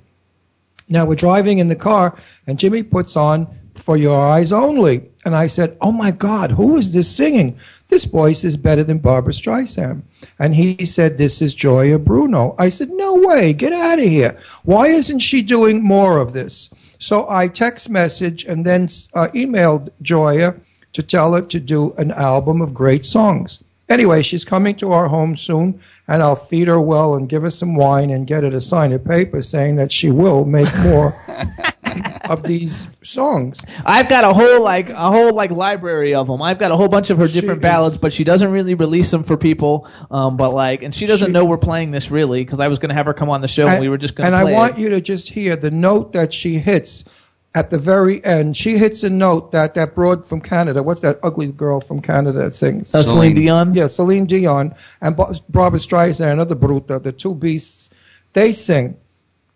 Now we're driving in the car, and Jimmy puts on for your eyes only. And I said, Oh my God, who is this singing? This voice is better than Barbra Streisand. And he said, This is Gioia Bruno. I said, No way, get out of here. Why isn't she doing more of this? So I text message and then uh, emailed Gioia to tell her to do an album of great songs. Anyway, she's coming to our home soon, and I'll feed her well and give her some wine and get her to sign a paper saying that she will make more (laughs) of these songs. I've got a whole like a whole like library of them. I've got a whole bunch of her different is- ballads, but she doesn't really release them for people. Um, but like, and she doesn't She- know we're playing this really because I was going to have her come on the show and, we were just going to and to I want it. you to just hear the note that she hits at the very end. She hits a note that that broad from Canada. What's that ugly girl from Canada that sings? Oh, Celine Dion? Yeah, Celine Dion and Ba- Barbra Streisand, another Bruta, the two beasts. They sing.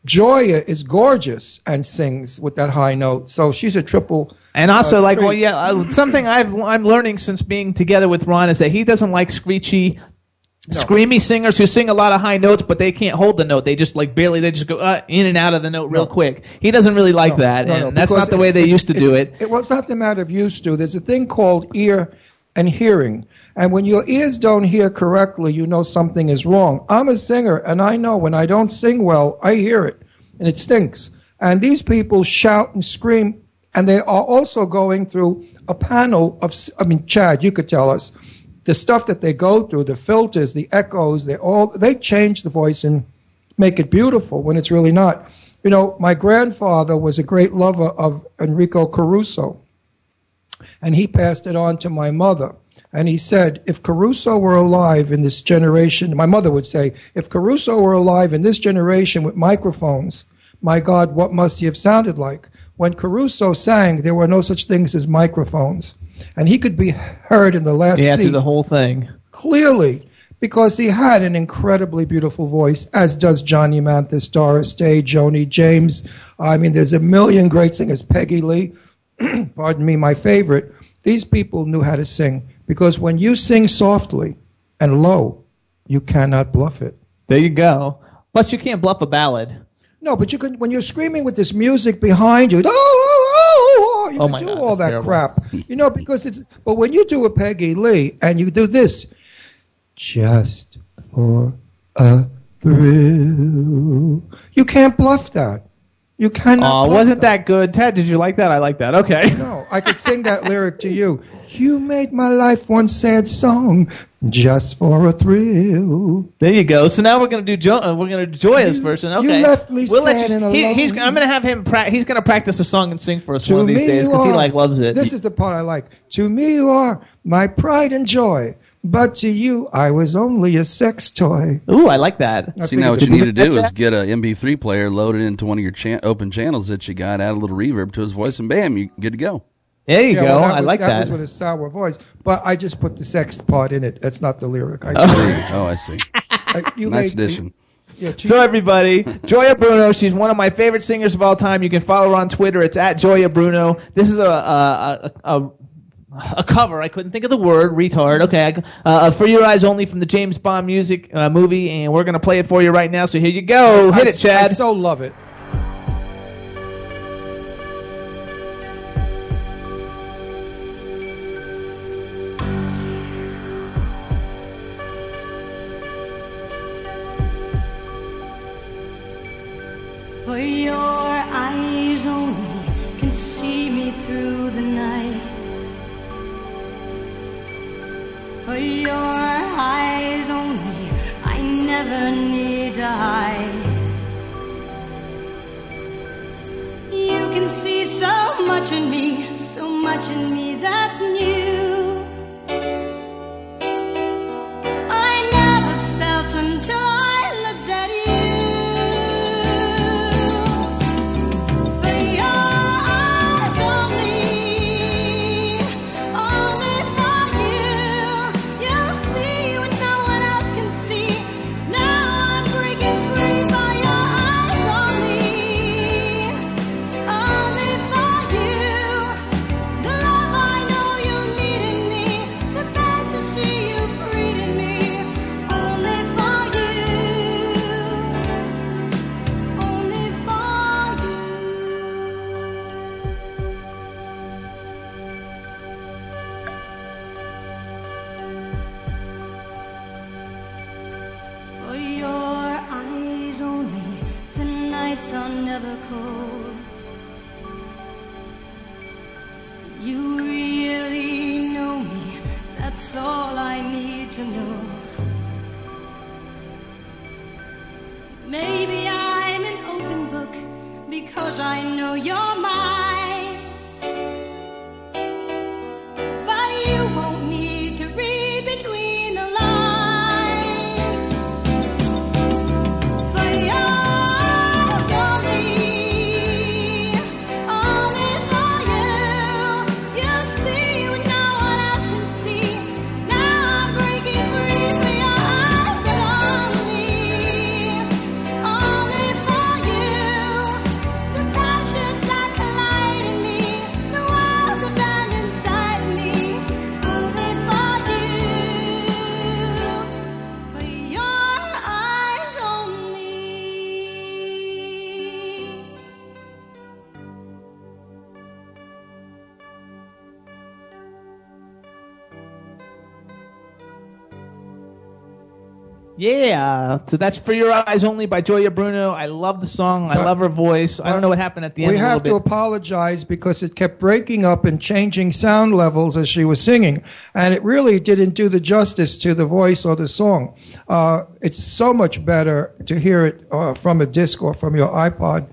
Gioia is gorgeous and sings with that high note. So she's a triple. And also, uh, like, treat. well, yeah, uh, something I've I'm learning since being together with Ron is that he doesn't like screechy, screamy singers who sing a lot of high notes, but they can't hold the note. They just like barely. They just go uh, in and out of the note real quick. He doesn't really like that, No, and no, that's not the way they used to do it. Well, it's not the matter of used to. There's a thing called ear and hearing. And when your ears don't hear correctly, you know something is wrong. I'm a singer, and I know when I don't sing well, I hear it, and it stinks. And these people shout and scream, and they are also going through a panel of, I mean, Chad, you could tell us, the stuff that they go through, the filters, the echoes, they all, they change the voice and make it beautiful when it's really not. You know, my grandfather was a great lover of Enrico Caruso, and he passed it on to my mother. And he said, if Caruso were alive in this generation, my mother would say, if Caruso were alive in this generation with microphones, my God, what must he have sounded like? When Caruso sang, there were no such things as microphones. And he could be heard in the last Yeah, seat through the whole thing. clearly because he had an incredibly beautiful voice, as does Johnny Mathis, Doris Day, Joni James. I mean, there's a million great singers. Peggy Lee, (clears throat) pardon me, my favorite. These people knew how to sing because when you sing softly and low, you cannot bluff it. There you go. Plus, you can't bluff a ballad. No, but you can when you're screaming with this music behind you. Oh, oh, oh, oh, you Oh can do God, all that terrible. crap. You know, because it's. But when you do a Peggy Lee and you do this, just for a thrill, you can't bluff that. You cannot. Oh, wasn't that good, Ted? Did you like that? I like that. Okay. No, I could sing that lyric to you. You made my life one sad song, just for a thrill. There you go. So now we're gonna do jo- uh, we're gonna do Gioia's version. you Okay. left me we'll let sad you, and he, he's. I'm gonna have him. Pra- he's gonna practice a song and sing for us one of these days because he like loves it. This is the part I like. To me, you are my pride and joy, but to you, I was only a sex toy. Ooh, I like that. I See, now what you need to do is get a MP3 player, load it into one of your cha- open channels that you got, add a little reverb to his voice, and bam, you're good to go. There you Yeah, go. well, I was- like that. that. was with a sour voice, but I just put the sex part in it. That's not the lyric. I, Oh, oh I see. I- (laughs) uh, you Nice made- addition. Yeah, So everybody, Gioia Bruno, she's one of my favorite singers of all time. You can follow her on Twitter. It's at Gioia Bruno. This is a a, a, a, a cover. I couldn't think of the word. Retard. Okay, uh, for your eyes only from the James Bond music uh, movie, and we're gonna play it for you right now. So here you go. Hit I- it, Chad. I so love it. Your eyes only, I never need to hide. You can see so much in me, so much in me that's new. Yeah, so that's For Your Eyes Only by Gioia Bruno. I love the song. I love her voice. I don't know what happened at the end We have to apologize because it kept breaking up and changing sound levels as she was singing, and it really didn't do the justice to the voice or the song. Uh, it's so much better to hear it uh, from a disc or from your iPod.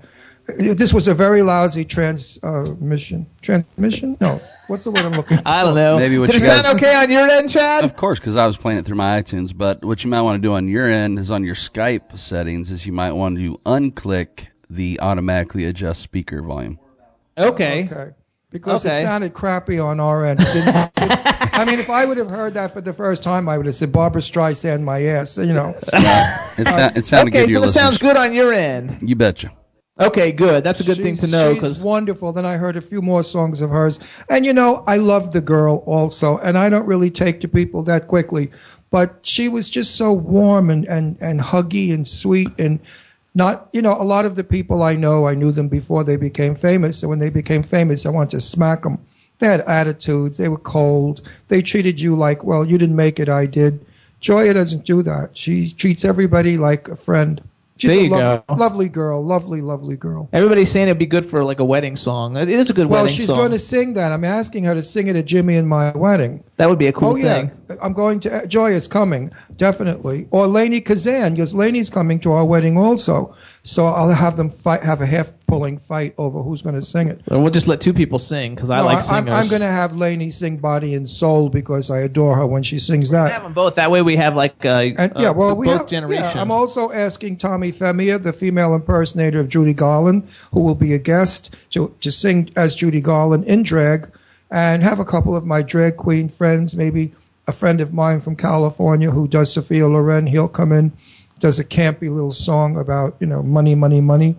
Uh, This was a very lousy transmission. Transmission? No. What's the word I'm looking for? (laughs) I don't know. Maybe what Did you it sound okay on your end, Chad? Of course, because I was playing it through my iTunes. But what you might want to do on your end is on your Skype settings is you might want to unclick the automatically adjust speaker volume. Okay. Okay. Because Okay. it sounded crappy on our end. It didn't- it- I mean, if I would have heard that for the first time, I would have said Barbra Streisand my ass. You know. It, sa- it sounded okay, good to your so it sounds good on your end. You betcha. Okay, good. That's a good thing to know She's wonderful. Then I heard a few more songs of hers, and you know, I love the girl also, and I don't really take to people that quickly, but she was just so warm and and and huggy and sweet and. Not, you know, a lot of the people I know, I knew them before they became famous. And when they became famous, I wanted to smack them. They had attitudes. They were cold. They treated you like, well, you didn't make it, I did. Gioia doesn't do that. She treats everybody like a friend. She's There a you lo- go. lovely girl, lovely, lovely girl. everybody's saying it'd be good for like a wedding song. It is a good Well, wedding she's going to sing that. I'm asking her to sing it at Jimmy and my wedding. that would be a cool oh yeah, thing. I'm going to. Joy is coming definitely, or Lainie Kazan because Lainie's coming to our wedding also. So I'll have them fight, have a half pulling fight over who's going to sing it. Or we'll just let two people sing because I No, like I, singers. am going to have Lainie sing "Body and Soul" because I adore her when she sings that. have them both. That way we have like uh, And, yeah, well, both we have, generations. Yeah, I'm also asking Tommy Femia, the female impersonator of Judy Garland, who will be a guest to, to sing as Judy Garland in drag, and have a couple of my drag queen friends, maybe a friend of mine from California who does Sophia Loren. He'll come in, does a campy little song about you know money, money, money.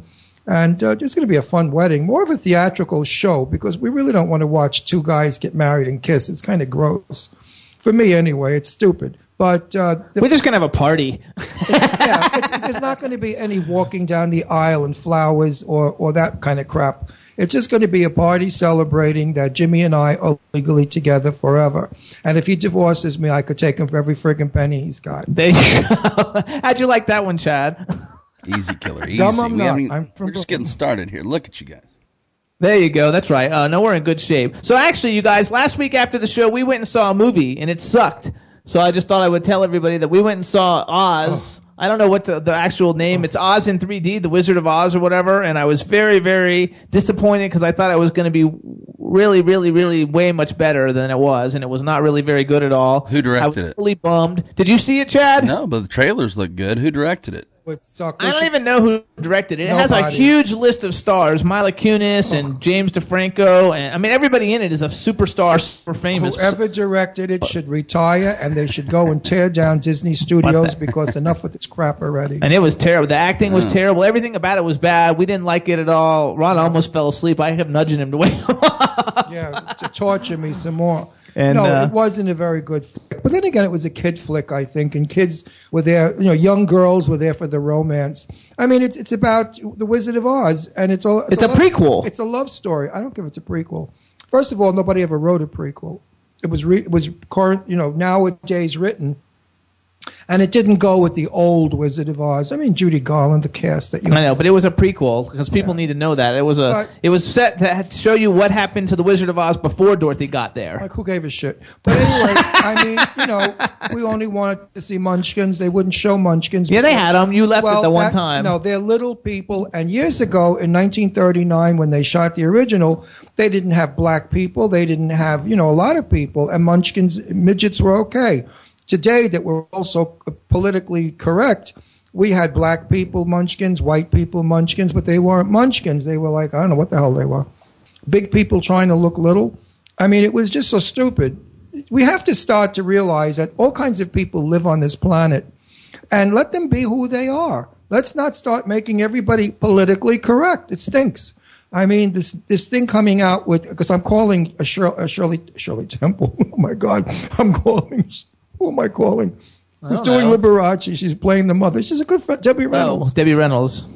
And uh, it's going to be a fun wedding, more of a theatrical show because we really don't want to watch two guys get married and kiss. It's kind of gross. For me, anyway, it's stupid. But uh, the We're just gonna have a party. (laughs) yeah, it's, there's not going to be any walking down the aisle and flowers or, or that kind of crap. It's just going to be a party celebrating that Jimmy and I are legally together forever. And if he divorces me, I could take him for every friggin' penny he's got. There you go. (laughs) How'd you like that one, Chad? (laughs) Easy killer. Easy. Dumb I'm We not. even- I'm from we're just Brooklyn. getting started here. Look at you guys. There you go. That's right. Uh, no, we're in good shape. So actually, you guys, last week after the show, we went and saw a movie, and it sucked. So I just thought I would tell everybody that we went and saw Oz. I don't know what the, the actual name. It's Oz in 3D, The Wizard of Oz, or whatever. And I was very, very disappointed because I thought it was going to be really, really, really way much better than it was, and it was not really very good at all. Who directed it? I was it? Really bummed. Did you see it, Chad? No, but the trailers look good. Who directed it? Would suck. I don't even know who directed it. It has a Nobody. huge list of stars: Mila Kunis and oh. James DeFranco, and I mean everybody in it is a superstar, super famous. Whoever directed it should retire and they should go and tear down Disney Studios because enough with this crap already. and it was terrible. The acting was terrible. Everything about it was bad. We didn't like it at all. Ron almost fell asleep. I kept nudging him to wake (laughs) up. (laughs) yeah, to torture me some more. And, no, uh, it wasn't a very good flick. But then again, it was a kid flick, I think, and kids were there. You know, young girls were there for the romance. I mean, it's it's about the Wizard of Oz, and it's a It's a love- prequel. It's a love story. I don't give it's a prequel. First of all, nobody ever wrote a prequel. It was re, it was current, you know, nowadays written. And it didn't go with the old Wizard of Oz. I mean, Judy Garland, the cast that you I know, but it was a prequel because people need to know that it was a. But- it was set to show you what happened to the Wizard of Oz before Dorothy got there. Like, who gave a shit? But anyway, I mean, you know, we only wanted to see Munchkins. They wouldn't show Munchkins. Yeah, they had them. You left well, it the one that- time. No, they're little people. And years ago, in 1939, when they shot the original, they didn't have black people. They didn't have, you know, a lot of people. And Munchkins, midgets were okay. Today, that we're also politically correct, we had black people Munchkins, white people Munchkins, but they weren't Munchkins. They were like, I don't know what the hell they were. Big people trying to look little. I mean, it was just so stupid. We have to start to realize that all kinds of people live on this planet and let them be who they are. Let's not start making everybody politically correct. It stinks. I mean, this this thing coming out with because I'm calling a, Shir- a Shirley Shirley Temple. (laughs) Oh my God, I'm calling. Who am I calling? Don't doing know. Liberace? She's playing the mother. She's a good friend, Debbie Oh, Reynolds Debbie Reynolds.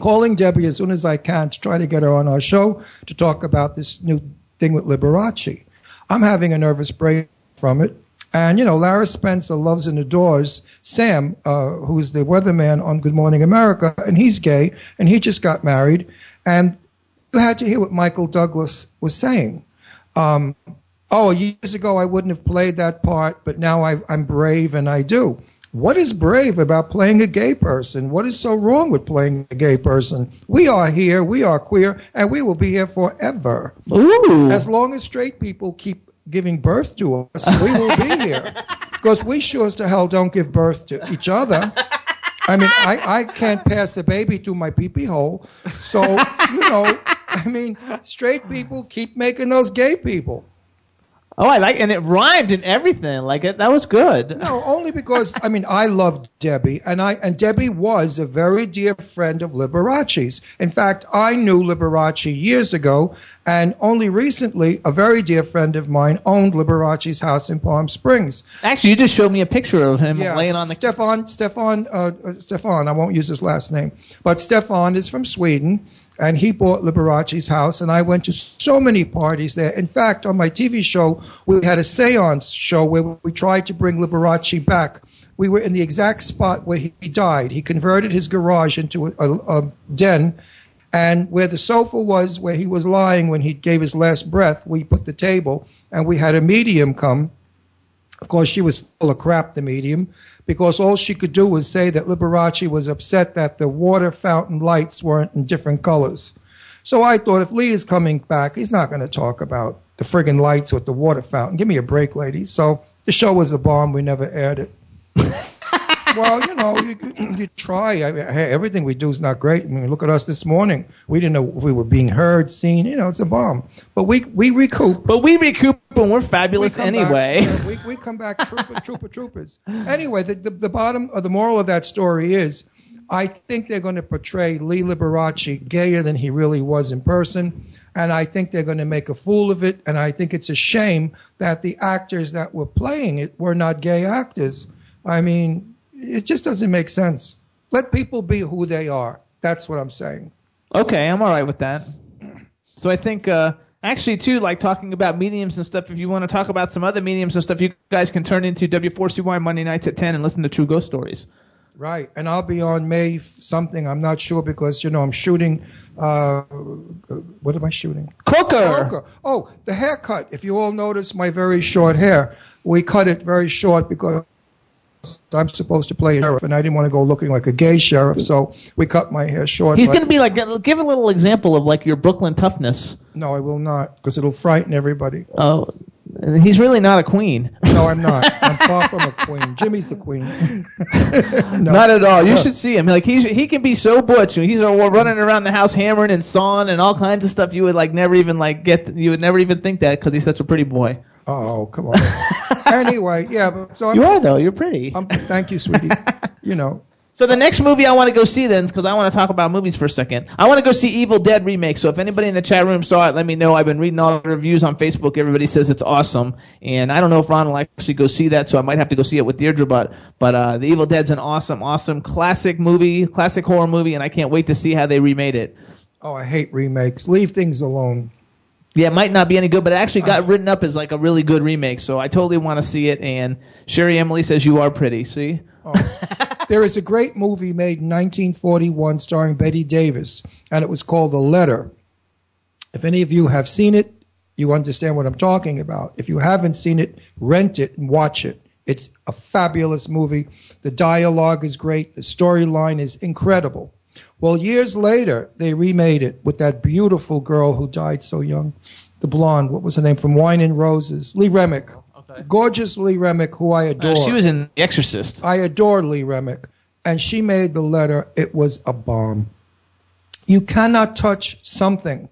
calling Debbie as soon as I can to try to get her on our show to talk about this new thing with Liberace. I'm having a nervous break from it. And, you know, Lara Spencer loves and adores Sam, uh, who's the weatherman on Good Morning America, and he's gay, and he just got married. And you had to hear what Michael Douglas was saying. Um, oh, years ago I wouldn't have played that part, but now I, I'm brave and I do. What is brave about playing a gay person? What is so wrong with playing a gay person? We are here, we are queer, and we will be here forever. Ooh. As long as straight people keep giving birth to us, we will be (laughs) here. Because we sure as to hell don't give birth to each other. I mean, I, I can't pass a baby through my pee pee hole. So, you know, I mean, straight people keep making those gay people. Oh, I like, and it rhymed and everything. Like it, that was good. No, only because I mean I loved Debbie, and I and Debbie was a very dear friend of Liberace's. In fact, I knew Liberace years ago, and only recently a very dear friend of mine owned Liberace's house in Palm Springs. Actually, you just showed me a picture of him Yeah, laying on the. Stefan. Stefan. Uh, uh, Stefan. I won't use his last name, but Stefan is from Sweden, and he bought Liberace's house, and I went to so many parties there. In fact, on my TV show, we had a séance show where we tried to bring Liberace back. We were in the exact spot where he died. He converted his garage into a, a, a den. And where the sofa was, where he was lying when he gave his last breath, we put the table and we had a medium come of course, she was full of crap, the medium, because all she could do was say that Liberace was upset that the water fountain lights weren't in different colors. So I thought if Lee is coming back, he's not going to talk about the friggin' lights with the water fountain. Give me a break, lady. So the show was a bomb. We never aired it. (laughs) well, you know, you, you try. I mean, hey, everything we do is not great. I mean, look at us this morning. We didn't know if we were being heard, seen. You know, it's a bomb. But we we recoup. But we recoup and we're fabulous come anyway. Back, we, we come back (laughs) trooper, trooper, troopers. Anyway, the, the, the bottom or the moral of that story is I think they're going to portray Lee Liberace gayer than he really was in person. And I think they're going to make a fool of it. And I think it's a shame that the actors that were playing it were not gay actors. I mean, it just doesn't make sense. Let people be who they are. That's what I'm saying. Okay, I'm all right with that. So I think uh, actually too, like talking about mediums and stuff. If you want to talk about some other mediums and stuff, you guys can turn into W4CY Monday nights at ten and listen to True Ghost Stories. Right, and I'll be on May something. I'm not sure because you know I'm shooting. Uh, what am I shooting? Coker. Coker. Oh, the haircut. If you all notice my very short hair, we cut it very short because I'm supposed to play sheriff, and I didn't want to go looking like a gay sheriff, so we cut my hair short. He's gonna be like, give a little example of like your Brooklyn toughness. No, I will not because it'll frighten everybody. Oh, he's really not a queen. No, I'm not. I'm far from a queen. Jimmy's the queen. (laughs) No. Not at all. You should see him. Like he's he can be so butch. He's running around the house hammering and sawing and all kinds of stuff. You would like never even like get. You would never even think that because he's such a pretty boy. Oh, come on. (laughs) anyway, yeah. But, so I'm, You are though. You're pretty. I'm, thank you, sweetie. (laughs) you know, So the next movie I want to go see then, because I want to talk about movies for a second. I want to go see Evil Dead remake. So if anybody in the chat room saw it, let me know. I've been reading all the reviews on Facebook. Everybody says it's awesome, and I don't know if Ron will actually go see that. So I might have to go see it with Deirdre. But but uh, the Evil Dead's an awesome, awesome classic movie, classic horror movie, and I can't wait to see how they remade it. oh, I hate remakes. Leave things alone. Yeah, it might not be any good, but it actually got written up as like a really good remake. So I totally want to see it. And Sherry Emily says you are pretty. See. Oh. (laughs) There is a great movie made in 1941 starring Bette Davis, and it was called The Letter. If any of you have seen it, you understand what I'm talking about. If you haven't seen it, rent it and watch it. It's a fabulous movie. The dialogue is great. The storyline is incredible. Well, years later, they remade it with that beautiful girl who died so young, the blonde. What was her name? From Wine and Roses, Lee Remick. Gorgeous Lee Remick, who I adore. Uh, she was in The Exorcist. I adore Lee Remick. And she made the letter. It was a bomb. You cannot touch something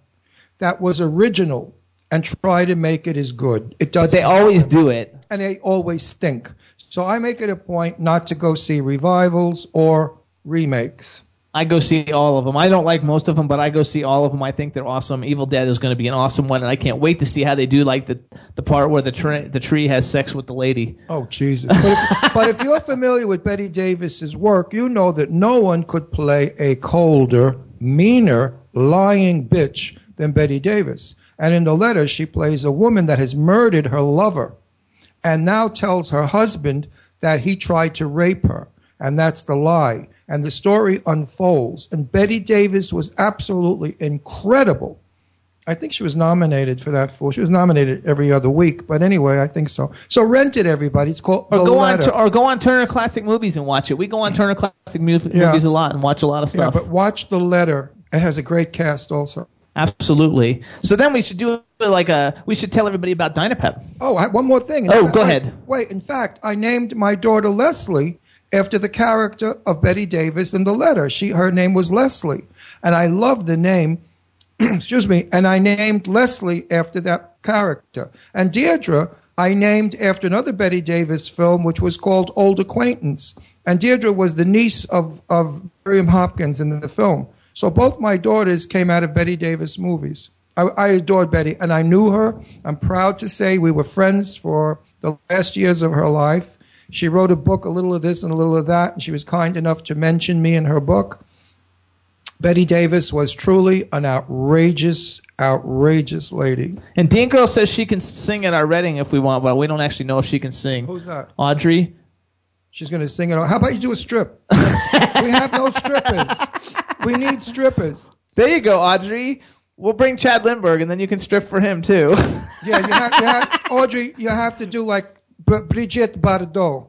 that was original and try to make it as good. It does. They always do it. And they always stink. So I make it a point not to go see revivals or remakes. I go see all of them. I don't like most of them, but I go see all of them. I think they're awesome. Evil Dead is going to be an awesome one, and I can't wait to see how they do like the the part where the tree the tree has sex with the lady. Oh Jesus! But if, (laughs) but if you're familiar with Bette Davis's work, you know that no one could play a colder, meaner, lying bitch than Bette Davis. And in the letter, she plays a woman that has murdered her lover, and now tells her husband that he tried to rape her, and that's the lie. And the story unfolds. And Bette Davis was absolutely incredible. I think she was nominated for that fool. She was nominated every other week, but anyway, I think so. So rent it, everybody. It's called Or The go on to, or go on Turner Classic Movies and watch it. We go on Turner Classic Mu- Yeah. Movies a lot and watch a lot of Yeah, stuff. but watch the letter. It has a great cast also. Absolutely. So then we should do like a we should tell everybody about Dynapep. Oh, I, one more thing. Oh, go I- ahead. Wait, in fact, I named my daughter Leslie after the character of Bette Davis in the letter. She her name was Leslie, and I love the name. (clears throat) excuse me, and I named Leslie after that character. And Deirdre, I named after another Bette Davis film, which was called Old Acquaintance. And Deirdre was the niece of of Miriam Hopkins in the film. So both my daughters came out of Bette Davis movies. I, I adored Betty, and I knew her. I'm proud to say we were friends for the last years of her life. She wrote a book, a little of this and a little of that, and she was kind enough to mention me in her book. Bette Davis was truly an outrageous, outrageous lady. And Dean Girl says she can sing at our wedding if we want, but we don't actually know if she can sing. Who's that? Audrey. She's going to sing it. all. How about you do a strip? (laughs) we have no strippers. We need strippers. There you go, Audrey. We'll bring Chad Lindberg, and then you can strip for him too. Yeah, you have, you have Audrey. You have to do like Br- Brigitte Bardot.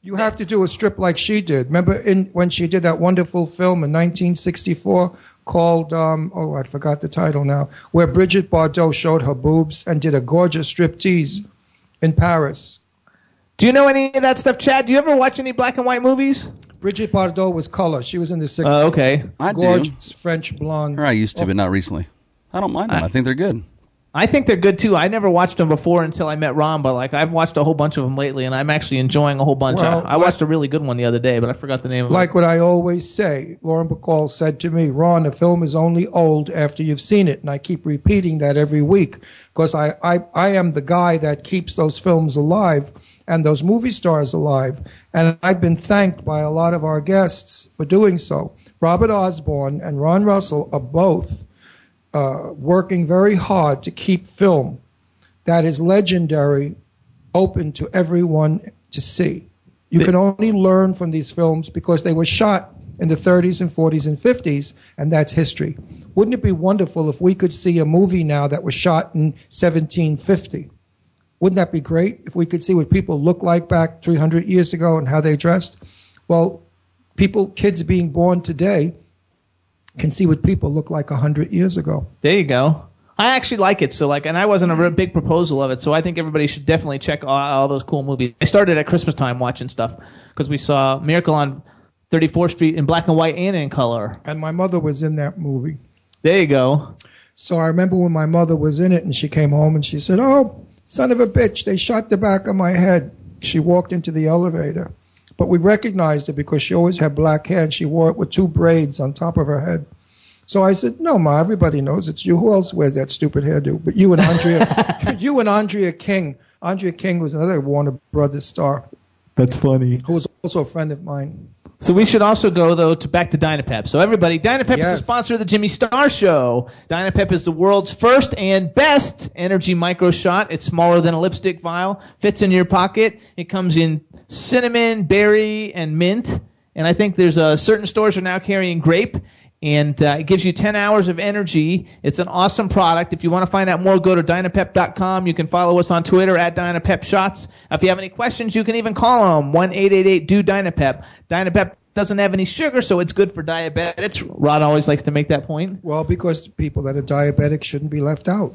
You have to do a strip like she did. Remember in when she did that wonderful film in 1964 called um, oh I forgot the title now, where Brigitte Bardot showed her boobs and did a gorgeous striptease in Paris. Do you know any of that stuff, Chad? Do you ever watch any black and white movies? Brigitte Bardot was color. She was in the 60s. Oh, okay. I do. Gorgeous French blonde. Or I used to, but not recently. I don't mind them. I think they're good. I think they're good too. I never watched them before until I met Ron, but like I've watched a whole bunch of them lately, and I'm actually enjoying a whole bunch. Well, I, I watched a really good one the other day, but I forgot the name of Like it. what I always say, Lauren Bacall said to me, Ron, a film is only old after you've seen it. And I keep repeating that every week because I, I, I am the guy that keeps those films alive and those movie stars alive. And I've been thanked by a lot of our guests for doing so. Robert Osborne and Ron Russell are both uh, working very hard to keep film that is legendary open to everyone to see. You can only learn from these films because they were shot in the 30s and 40s and 50s, and that's history. Wouldn't it be wonderful if we could see a movie now that was shot in 1750? Wouldn't that be great if we could see what people looked like back 300 years ago and how they dressed? Well, people, kids being born today, can see what people look like 100 years ago. There you go. I actually like it. So like, and I wasn't a real big proposal of it. So I think everybody should definitely check all, all those cool movies. I started at Christmas time watching stuff because we saw Miracle on 34th Street in black and white and in color. And my mother was in that movie. There you go. So I remember when my mother was in it and she came home and she said, Oh, son of a bitch, they shot the back of my head. She walked into the elevator. But we recognized it because she always had black hair and she wore it with two braids on top of her head. So I said, No, Ma, everybody knows it's you. Who else wears that stupid hairdo? But you and Andrea (laughs) (laughs) you and Andrea King. Andrea King was another Warner Brothers star That's funny. who was also a friend of mine. So we should also go though to back to Dynapep. So everybody, Dynapep is Yes. the sponsor of the Jimmy Star Show. Dynapep is the world's first and best energy micro shot. It's smaller than a lipstick vial, fits in your pocket. It comes in cinnamon, berry, and mint. And I think there's uh, certain stores are now carrying grape. And uh, it gives you 10 hours of energy. It's an awesome product. If you want to find out more, go to dynapep.com. You can follow us on Twitter at Dynapep Shots. If you have any questions, you can even call them 1 do Dynapep. Dynapep doesn't have any sugar, so it's good for diabetics. Rod always likes to make that point. Well, because people that are diabetic shouldn't be left out.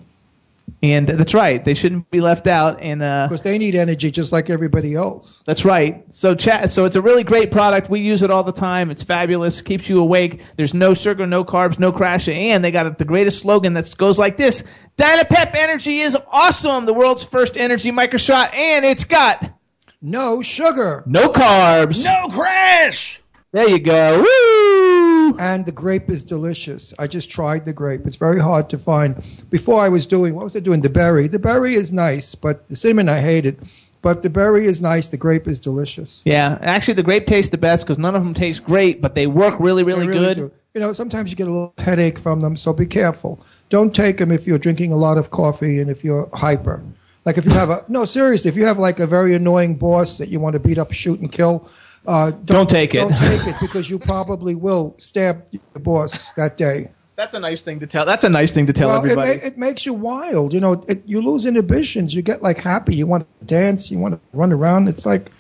And that's right. They shouldn't be left out. And uh, course, they need energy just like everybody else. That's right. So chat. So it's a really great product. We use it all the time. It's fabulous. Keeps you awake. There's no sugar, no carbs, no crash. And they got the greatest slogan that goes like this: Dynapep Energy is awesome. The world's first energy micro shot, and it's got No sugar. no carbs. No crash. There you go. Woo! And the grape is delicious. I just tried the grape. It's very hard to find. Before I was doing, what was I doing? The berry. The berry is nice, but the cinnamon I hated. But the berry is nice. The grape is delicious. Yeah, actually, the grape tastes the best because none of them taste great, but they work really, really, They good. do. You know, sometimes you get a little headache from them, so be careful. Don't take them if you're drinking a lot of coffee and if you're hyper. Like if you have a no, seriously, if you have like a very annoying boss that you want to beat up, shoot, and kill, uh, don't, Don't take it. Don't take it because you probably will stab the boss that day. That's a nice thing to tell. That's a nice thing to tell well, it, everybody. ma- it makes you wild. You know, it, you lose inhibitions. You get like happy. You want to dance. You want to run around. It's like,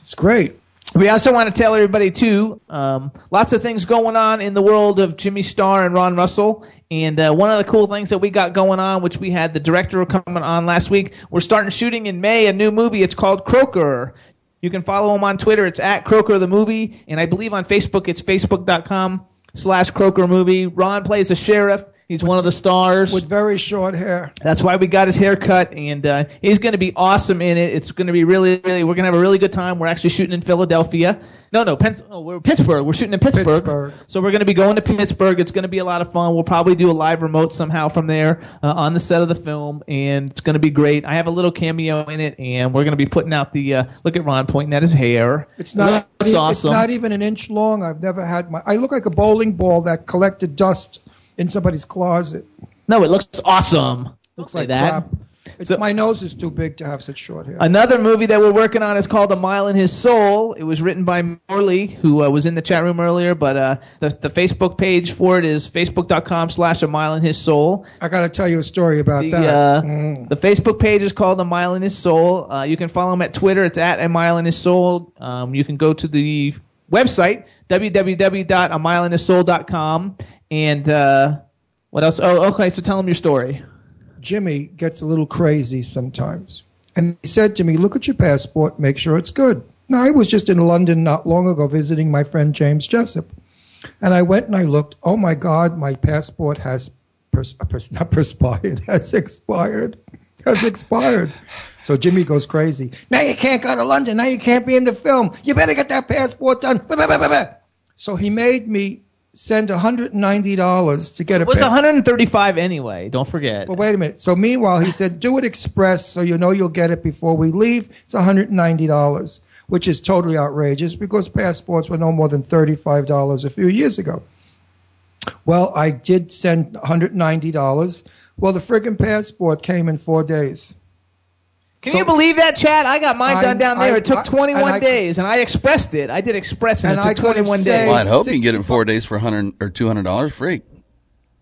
it's great. We also want to tell everybody too, um, lots of things going on in the world of Jimmy Star and Ron Russell. And uh, one of the cool things that we got going on, which we had the director coming on last week, we're starting shooting in May a new movie. It's called Croker. You can follow him on Twitter. It's at Croker the movie, and I believe on Facebook it's facebook.com slash Croker movie. Ron plays a sheriff. He's one of the stars. With very short hair. That's why we got his hair cut, and uh, he's going to be awesome in it. It's going to be really, really. We're going to have a really good time. We're actually shooting in Philadelphia. No, no, Pens- oh, we're Pittsburgh. We're shooting in Pittsburgh. Pittsburgh. So we're going to be going to Pittsburgh. It's going to be a lot of fun. We'll probably do a live remote somehow from there uh, on the set of the film, and it's going to be great. I have a little cameo in it, and we're going to be putting out the. Uh, look at Ron pointing at his hair. It's not. Looks awesome. It's not even an inch long. I've never had my. I look like a bowling ball that collected dust in somebody's closet. no, it looks awesome. Looks like that. crap. It's, So- my nose is too big to have such short hair. Another movie that we're working on is called A Mile in His Soul. It was written by Morley, who uh, was in the chat room earlier, but uh, the, the Facebook page for it is facebook.com slash A Mile in His Soul. I got to tell you a story about The, that. uh, Mm. the Facebook page is called A Mile in His Soul. Uh, you can follow him at Twitter. It's at A Mile in His Soul. Um, you can go to the website, www.amileinhissoul.com. And uh, what else? Oh, okay, so tell him your story. Jimmy gets a little crazy sometimes. And he said to me, Look at your passport, make sure it's good. Now, I was just in London not long ago visiting my friend James Jessup. And I went and I looked, oh my God, my passport has pers- pers- not perspired, (laughs) has expired. Has expired. So Jimmy goes crazy. Now you can't go to London. Now you can't be in the film. You better get that passport done. So he made me send $190 to get a It was pa- 135 anyway. Don't forget. well, wait a minute. So meanwhile, he said, do it express so you know you'll get it before we leave. It's $190, which is totally outrageous because passports were no more than $35 a few years ago. Well, I did send $190. Well, the friggin' passport came in four days. Can So- you believe that, Chad? I got mine I- done down there. I- it took 21 and I- days, and I expressed it. I did express, and, And it I took could have 21 days. Well, I'd hope you can get it in four days for hundred or two hundred dollars free.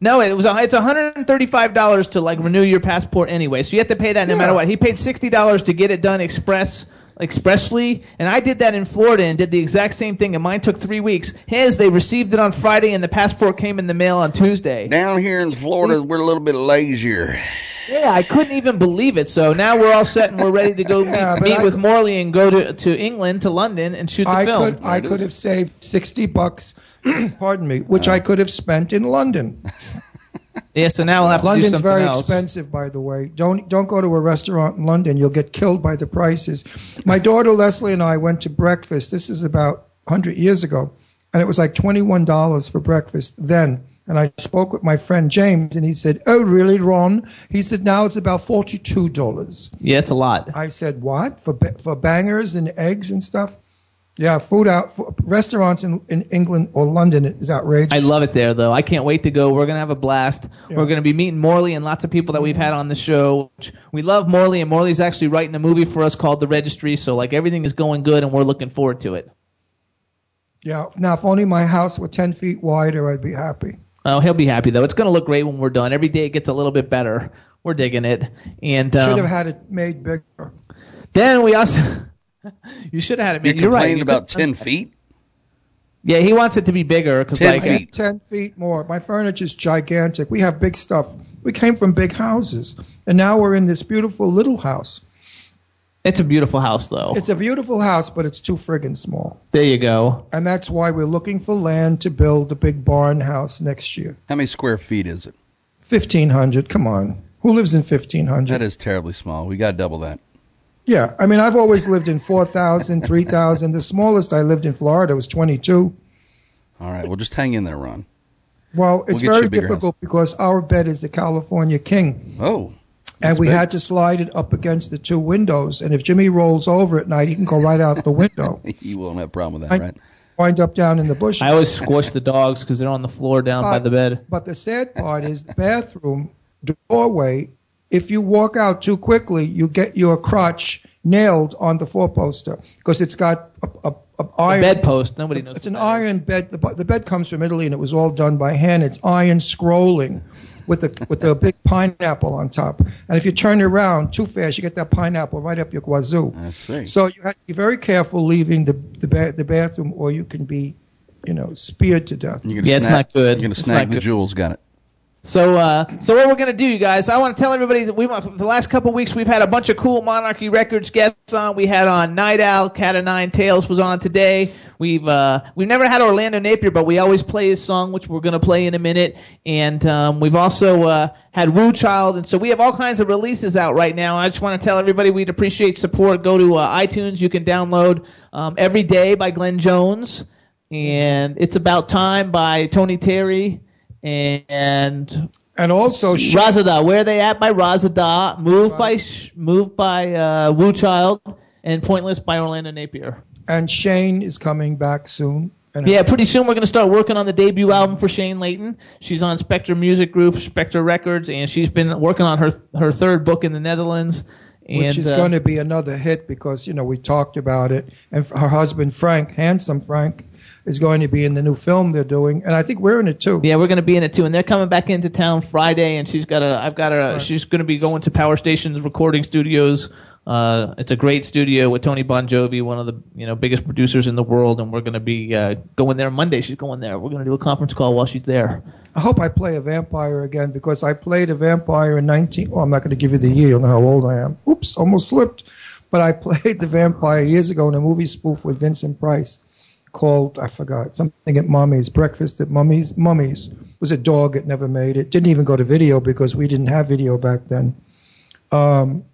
No, it was. a- It's 135 dollars to like renew your passport anyway. So you have to pay that no Yeah. matter what. He paid 60 dollars to get it done express expressly, and I did that in Florida and did the exact same thing. And mine took three weeks. His, they received it on Friday, and the passport came in the mail on Tuesday. Down here in Florida, we're a little bit lazier. Yeah, I couldn't even believe it. So now we're all set and we're ready to go (laughs) Yeah, meet, meet I- with Morley and go to to England to London and shoot the I film. could, I could have saved 60 bucks, (clears throat) pardon me, which I could have spent in London. (laughs) yeah, so now we'll have to do London's something very else. expensive, by the way. Don't don't go to a restaurant in London; you'll get killed by the prices. My daughter Leslie and I went to breakfast. This is about hundred years ago, and it was like twenty one dollars for breakfast then. And I spoke with my friend James, and he said, "Oh, really, Ron?" He said, "Now it's about forty two dollars." Yeah, it's a lot. I said, "What for for bangers and eggs and stuff?" Yeah, food out, restaurants in, in England or London is outrageous. I love it there, though. I can't wait to go. We're gonna have a blast. Yeah. We're gonna be meeting Morley and lots of people that we've had on the show. We love Morley, and Morley's actually writing a movie for us called The Registry. So like everything is going good, and we're looking forward to it. yeah. Now, if only my house were 10 feet wider, I'd be happy. Oh, he'll be happy though. It's gonna look great when we're done. Every day it gets a little bit better. We're digging it, and Should um, have had it made bigger. then we also. (laughs) you should have had it. You're made. You're right. complaining You about ten feet. Yeah, he wants it to be bigger because 10 like feet. 10 feet more. My furniture's gigantic. We have big stuff. We came from big houses, and now we're in this beautiful little house. It's a beautiful house though. It's a beautiful house, but it's too friggin' small. there you go. And that's why we're looking for land to build a big barn house next year. How many square feet is it? 1,500. Come on. Who lives in 1,500? That is terribly small. We got to double that. Yeah, I mean, I've always lived in 4,000, (laughs) 3,000. The smallest I lived in Florida was 22. All right, well, just hang in there, Ron. Well, it's get you a very bigger difficult because our bed is a California king, Oh, and we big. had to slide it up against the two windows. And if Jimmy rolls over at night, he can go right out the window, (laughs) you won't have a problem with that, right? wind up down in the bush. I always squash the dogs because they're on the floor down by the bed. But the sad part is the bathroom doorway. If you walk out too quickly, you get your crotch nailed on the four poster because it's got a, a, a The iron bedpost. Nobody knows. It's an what that is. iron bed. The, the bed comes from Italy, and it was all done by hand. It's iron scrolling with a with a big pineapple on top. And if you turn it around too fast, you get that pineapple right up your wazoo. I see. So you have to be very careful leaving the the, ba- the bathroom, or you can be, you know, speared to death. You're gonna Yeah, it's snag- not good. You're going It's to snag not the good. jewels. Got it. So, uh, so what we're gonna do, you guys? I want to tell everybody that we the last couple weeks we've had a bunch of cool Monarchy Records guests on. We had on Night Owl, Cata9tales was on today. We've uh, we've never had Orlando Napier, but we always play his song, which we're gonna play in a minute. And um, we've also uh, had Woo Child, and so we have all kinds of releases out right now. I just want to tell everybody we'd appreciate support. Go to uh, iTunes. You can download um, Every Day by Glenn Jones, and It's About Time by Tony Terry. And And also, Sh- Razada, where they at by Razada, moved by Sh- moved by uh, Woo Child, and Pointless by Orlando Napier. And Shane is coming back soon. Yeah, pretty soon we're going to start working on the debut album for Shane Layton. She's on Spectre Music Group, Spectre Records, and she's been working on her her third book in the Netherlands. And, which is uh, going to be another hit because you know we talked about it, and her husband Frank, handsome Frank, is going to be in the new film they're doing, and I think we're in it too. Yeah, we're going to be in it too, and they're coming back into town Friday, and she's got a. I've got a. She's going to be going to Power Stations Recording Studios. Uh, it's a great studio with Tony Bongiovi, one of the you know biggest producers in the world, and we're going to be uh, going there Monday. She's going there. We're going to do a conference call while she's there. I hope I play a vampire again because I played a vampire in 19. Oh, I'm not going to give you the year. You'll know how old I am. Oops, almost slipped. But I (laughs) played the vampire years ago in a movie spoof with Vincent Price called, I forgot, something at Mummy's, Breakfast at Mummy's. Mummy's was a dog. It never made it. Didn't even go to video because we didn't have video back then. Um,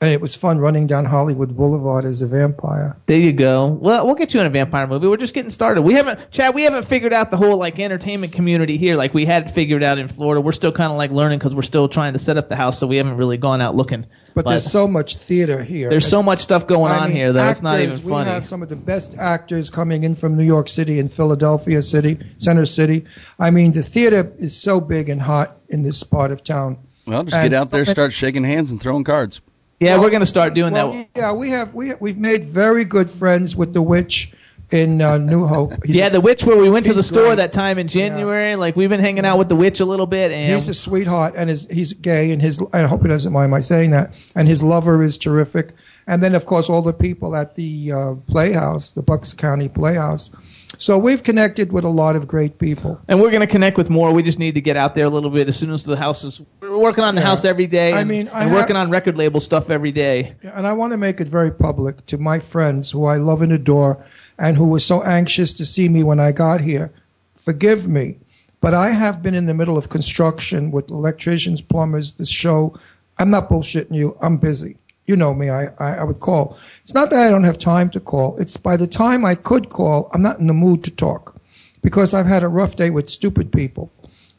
and it was fun running down Hollywood Boulevard as a vampire. There you go. Well, we'll get you in a vampire movie. We're just getting started. We haven't, Chad. We haven't figured out the whole like entertainment community here, like we had it figured out in Florida. We're still kind of like learning because we're still trying to set up the house, so we haven't really gone out looking. But, there's so much theater here. There's so much stuff going I on mean, here though. It's not even actors, funny. We have some of the best actors coming in from New York City and Philadelphia City, Center City. I mean, the theater is so big and hot in this part of town. Well, just And get out there, start shaking hands, and throwing cards. Yeah, Well- we're going to start doing Well, that. yeah, we have we we've made very good friends with the witch in uh, New Hope. (laughs) He's yeah, the witch where we went to the store great. that time in January. Like we've been hanging out with the witch a little bit, and He's a sweetheart, and his, he's gay, and his. I hope he doesn't mind my saying that. And his lover is terrific. And then, of course, all the people at the uh, Playhouse, the Bucks County Playhouse. So we've connected with a lot of great people. and we're going to connect with more. We just need to get out there a little bit as soon as the house is. We're working on the Yeah. house every day. I mean, I and have- working on record label stuff every day. And I want to make it very public to my friends who I love and adore and who were so anxious to see me when I got here. Forgive me, but I have been in the middle of construction with electricians, plumbers, this show. I'm not bullshitting you. I'm busy. You know me. I, I, I would call. It's not that I don't have time to call. It's by the time I could call, I'm not in the mood to talk because I've had a rough day with stupid people.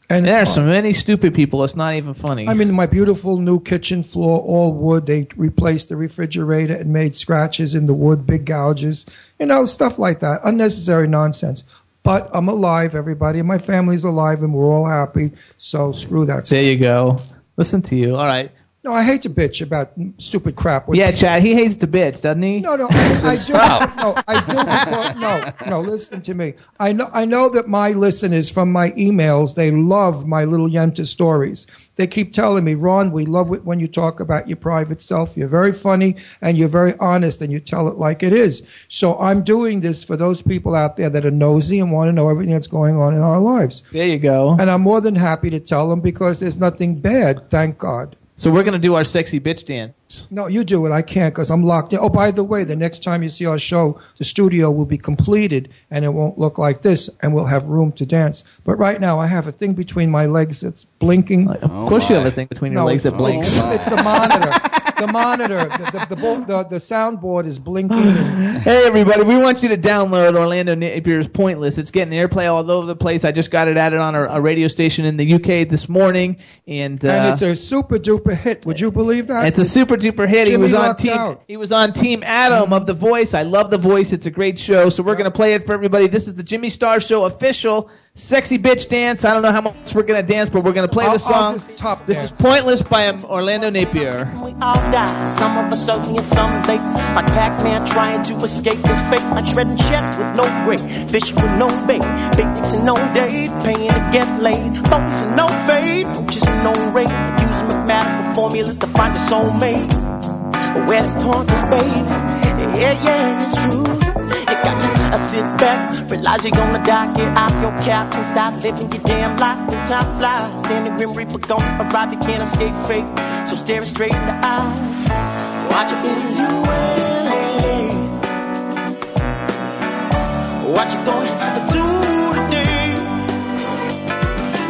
And there are so many stupid people. It's not even funny. I mean, my beautiful new kitchen floor, all wood. They replaced the refrigerator and made scratches in the wood, big gouges, you know, stuff like that. Unnecessary nonsense. But I'm alive, everybody. and My family's alive, and we're all happy. So screw that. there you go. Listen to you. All right. No, I hate to bitch about stupid crap. when Yeah, people- Chad. He hates the bitch, doesn't he? No, no, I, I (laughs) do. No, I do. Because, no, no. Listen to me. I know. I know that my listeners from my emails they love my little Yenta stories. They keep telling me, Ron, we love it when you talk about your private self. You're very funny and you're very honest and you tell it like it is. So I'm doing this for those people out there that are nosy and want to know everything that's going on in our lives. There you go. And I'm more than happy to tell them because there's nothing bad, thank God. So we're gonna do our sexy bitch dance. No, you do it. I can't because I'm locked in. Oh, by the way, the next time you see our show, the studio will be completed and it won't look like this and we'll have room to dance. But right now, I have a thing between my legs that's blinking. Of course, you have a thing between your No, legs it's, that blinks. It's, it's the monitor. The monitor. The, the, the, the, the soundboard is blinking. (sighs) Hey everybody, we want you to download Orlando Napier's Pointless. It's getting airplay all over the place. I just got it added on a, a radio station in the UK this morning, and, uh, and it's a super duper hit. Would you believe that? it's a super duper hit. he was on team. out. He was on Team Adam of The Voice. I love The Voice. It's a great show. So we're gonna play it for everybody. This is the Jimmy Star Show official sexy bitch dance. I don't know how much we're gonna dance, but we're gonna play I'll- the I'll song. just top this is Pointless by um, Orlando Napier. We all die, some of us early and some late. Like Pac-Man trying to escape his fate. Like shredding check with no grade, fishing with no bait, picnics and no date, paying to get laid. Phonies and no fade, just no rate. Mathematical formulas to find your soulmate. Where this pointless, baby? Yeah, yeah, it's true. You got to uh, sit back, realize you're gonna die. Get off your couch and start living your damn life. This time flies. Damn the grim reaper gonna arrive. You can't escape fate. So stare it straight in the eyes. Watch it been doing lately. What you gonna do today?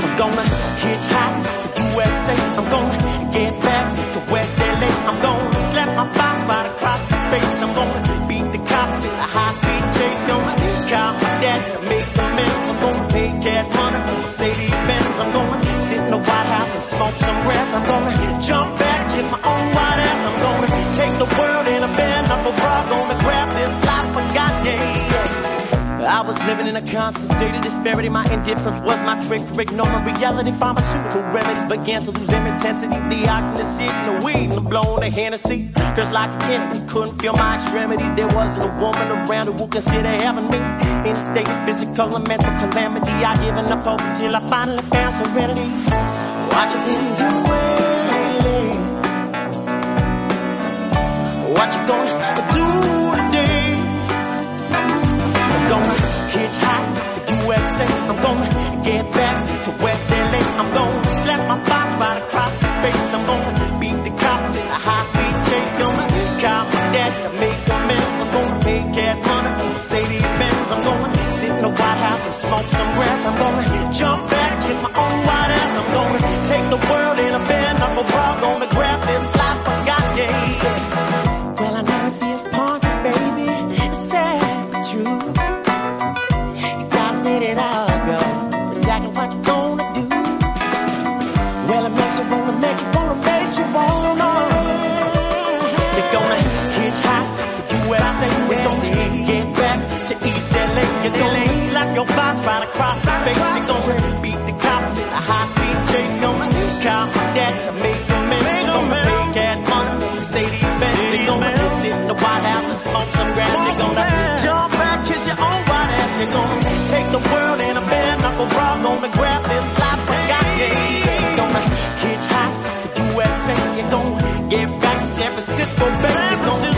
I'm gonna hitchhike to USA. I'm gonna I'm gonna slap my boss right across the face. I'm gonna beat the cops in a high speed chase. Gonna call my dad to make amends. I'm gonna pay cash money for Mercedes Benz. I'm gonna sit in the White House and smoke some grass. I'm gonna jump back, kiss my own white ass. I'm gonna take the world in a knuckle bra. Gonna grab this life yeah. I was living in a constant state of disparity. My indifference was my trick for ignoring reality. Pharmaceutical remedies began to lose their intensity. The oxygen, the and the weed, and the blowing the Hennessy. Cause like a kid, Kennedy couldn't feel my extremities. There wasn't a woman around who would consider having me. In a state of physical and mental calamity, I given up hope until I finally found serenity. What you been doing? What you gonna USA. I'm gonna get back to West LA. I'm gonna slap my boss right across the face. I'm gonna beat the cops in a high speed chase. Gonna call my dad to make amends. I'm gonna pay cash money for Mercedes Benz. I'm gonna sit in the White House and smoke some grass. I'm gonna jump back, kiss my own white ass. I'm gonna take the world in a bare knuckle bra. Gonna East You're gonna slap your boss right across the face. You're gonna beat the cops in a high speed chase. Gonna my dad to make amends. You're gonna pay cash money for Mercedes Benz. You're gonna sit in the White House and smoke some grass. You're gonna jump back, kiss your own white ass. You're gonna take the world in a bare knuckle bra. Gonna grab this life I got. You're gonna hitchhike to USA. You're gonna get back to San Francisco, baby.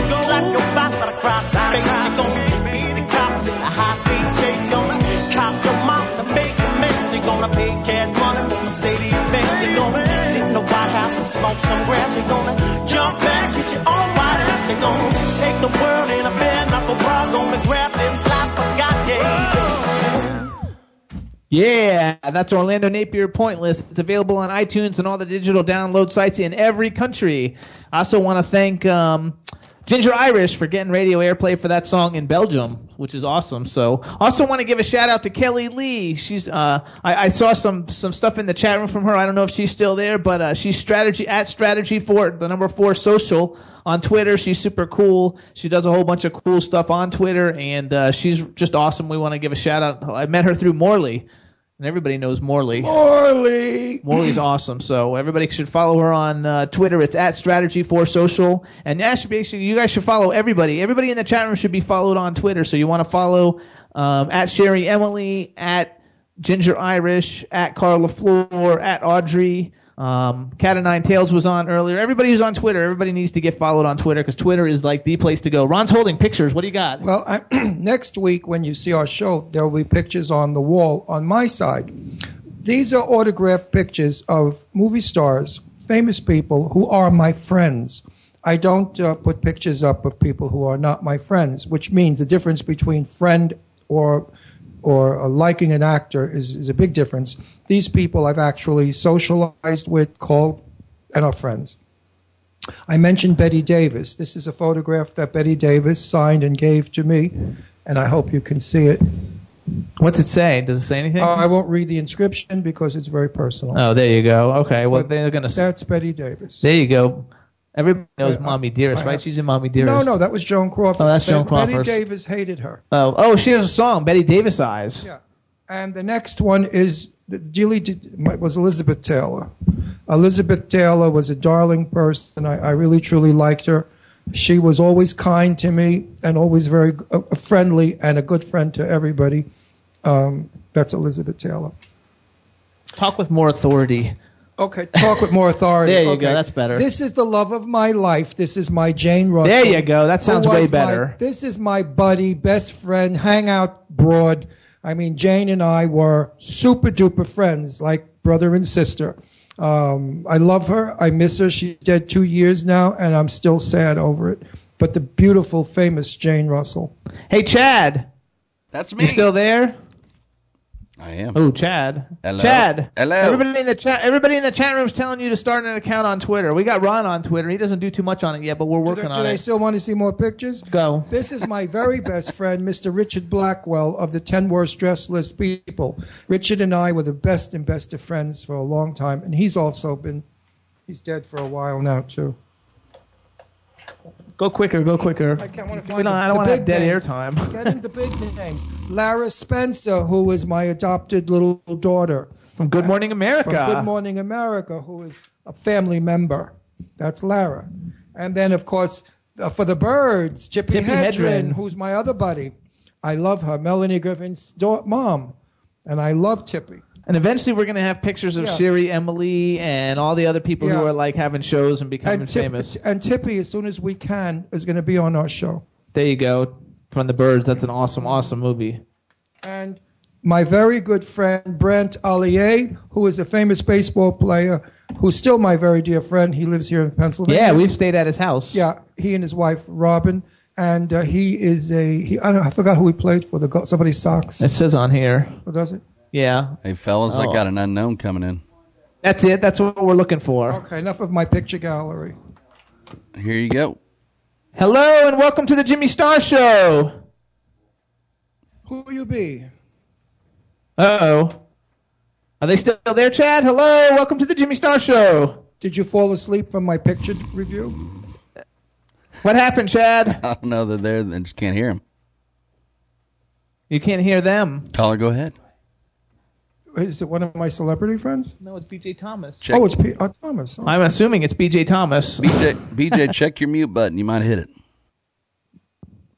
Grass. You're gonna jump back, kiss your own ass. You're gonna take the world in a bra. Gonna grab this life I got, yeah. Yeah, that's Orlando Napier Pointless. It's available on iTunes and all the digital download sites in every country. I also want to thank um, Ginger Irish for getting radio airplay for that song in Belgium, which is awesome. So, also want to give a shout out to Kelly Lee. She's uh, I, I saw some some stuff in the chat room from her. I don't know if she's still there, but uh, she's strategy at strategy for the number four social on Twitter. She's super cool. She does a whole bunch of cool stuff on Twitter, and uh, she's just awesome. We want to give a shout out. I met her through Morley, and everybody knows Morley. Morley. Morley's awesome. So everybody should follow her on uh, Twitter. It's at Strategy for Social. And yeah, should basically, you guys should follow everybody. Everybody in the chat room should be followed on Twitter. So you want to follow um, at Sherry Emily, at Ginger Irish, at Carla Floor, at Audrey. Um, Cata9tales was on earlier. Everybody who's on Twitter, everybody needs to get followed on Twitter because Twitter is like the place to go. Ron's holding pictures. What do you got? Well, I, (clears throat) next week when you see our show, there will be pictures on the wall on my side. These are autographed pictures of movie stars, famous people who are my friends. I don't uh, put pictures up of people who are not my friends, which means the difference between friend or or uh, liking an actor is, is a big difference. These people I've actually socialized with, called, and are friends. I mentioned Bette Davis. This is a photograph that Bette Davis signed and gave to me, and I hope you can see it. What's it say? Does it say anything? Uh, I won't read the inscription because it's very personal. oh, there you go. Okay. Well, But they're gonna. That's Bette Davis. There you go. Everybody knows Mommie Dearest, right? She's in Mommie Dearest. No, no, that was Joan Crawford. Oh, that's Joan Bet- Bette Crawford. Davis hated her. Oh, oh, she has a song, Bette Davis Eyes. Yeah. And the next one is Julie did, was Elizabeth Taylor. Elizabeth Taylor was a darling person. I, I really truly liked her. She was always kind to me and always very uh, friendly and a good friend to everybody. Um, that's Elizabeth Taylor. Talk with more authority. Okay, talk with more authority. There you Okay. go, that's better. This is the love of my life. This is my Jane Russell. There you go, that sounds was way my- better. this is my buddy, best friend, hangout broad. I mean, Jane and I were super duper friends, like brother and sister. Um, I love her. I miss her. She's dead two years now, and I'm still sad over it. But the beautiful, famous Jane Russell. Hey, Chad, That's me. you still there? I am. Oh, Chad. Hello. Chad. Hello. Everybody in the chat. Everybody in the chat room is telling you to start an account on Twitter. We got Ron on Twitter. He doesn't do too much on it yet, but we're Do working they, do on they still want to see more pictures? Go. This is my very (laughs) best friend, Mr. Richard Blackwell of the 10 Worst Dressed List People. Richard and I were the best and best of friends for a long time, and he's also been, he's dead for a while now, too. Go quicker. Go quicker. I can't want to We find don't, I don't want to have big dead names. airtime. Get into (laughs) big names. Lara Spencer, who is my adopted little daughter. From Good Morning America. From Good Morning America, who is a family member. That's Lara. And then, of course, uh, for the birds, Chippy, Tippi Hedren, Hedren. who's my other buddy. I love her, Melanie Griffith's da- mom. And I love Tippi. And eventually, we're going to have pictures of Yeah. Siri, Emily, and all the other people who Yeah. are like having shows and becoming And, Tip- famous. and Tippi, as soon as we can, is going to be on our show. There you go. From the Birds. That's an awesome, awesome movie. And my very good friend Brent Allier, who is a famous baseball player, who's still my very dear friend. He lives here in Pennsylvania. Yeah, we've stayed at his house. Yeah, he and his wife Robin, and uh, he is a he. I don't. know, I forgot who he played for. The Go- somebody's socks. It says on here. What does it? Yeah. Hey, fellas, I Oh. got an unknown coming in. That's it. That's what we're looking for. Okay, enough of my picture gallery. Here you go. Hello and welcome to the Jimmy Star Show. Who will you be? Uh oh. Are they still there, Chad? Hello, welcome to the Jimmy Star Show. Did you fall asleep from my picture review? What happened, Chad? (laughs) I don't know. They're there and just can't hear him. You can't hear them. Caller, go ahead. Is it one of my celebrity friends? No, it's BJ Thomas. Check. Oh, it's P- uh, Thomas. Oh. I'm assuming it's BJ Thomas. (laughs) BJ, BJ, check your mute button. You might hit it.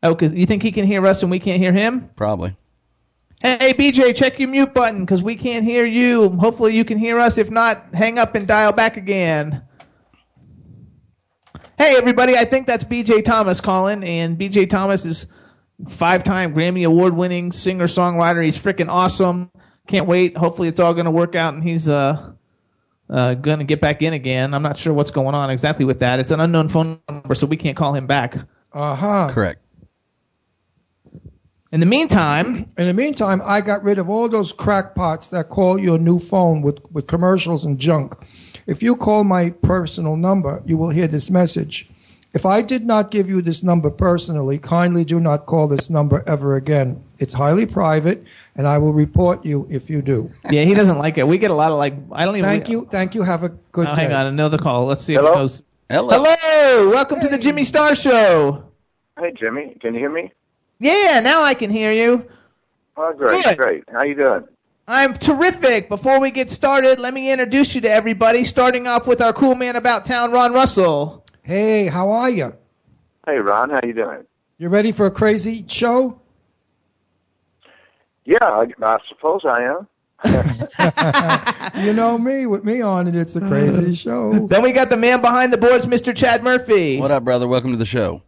Oh, cause you think he can hear us and we can't hear him? Probably. Hey, BJ, check your mute button because we can't hear you. Hopefully, you can hear us. If not, hang up and dial back again. Hey, everybody, I think that's BJ Thomas calling, and BJ Thomas is five time Grammy Award winning singer songwriter. He's freaking awesome. Can't wait. Hopefully, it's all going to work out and he's uh, uh, going to get back in again. I'm not sure what's going on exactly with that. It's an unknown phone number, so we can't call him back. Uh huh. Correct. In the meantime, In the meantime, I got rid of all those crackpots that call your new phone with, with commercials and junk. If you call my personal number, you will hear this message. If I did not give you this number personally, kindly do not call this number ever again. It's highly private, and I will report you if you do. Yeah, he doesn't like it. We get a lot of like. I don't even. Thank you. Thank you. Have a good Oh, day. hang on, another call. Let's see Hello? if it goes. Hello. Hello, welcome to the Jimmy Star Show. Hey, Jimmy, can you hear me? Yeah, now I can hear you. Oh, great, Good. great. How you doing? I'm terrific. Before we get started, let me introduce you to everybody. Starting off with our cool man about town, Ron Russell. Hey, how are you? Hey, Ron, how you doing? You ready for a crazy show? Yeah, I, I suppose I am. (laughs) You know me. With me on it, it's a crazy (laughs) show. Then we got the man behind the boards, Mr. Chad Murphy. What up, brother? Welcome to the show.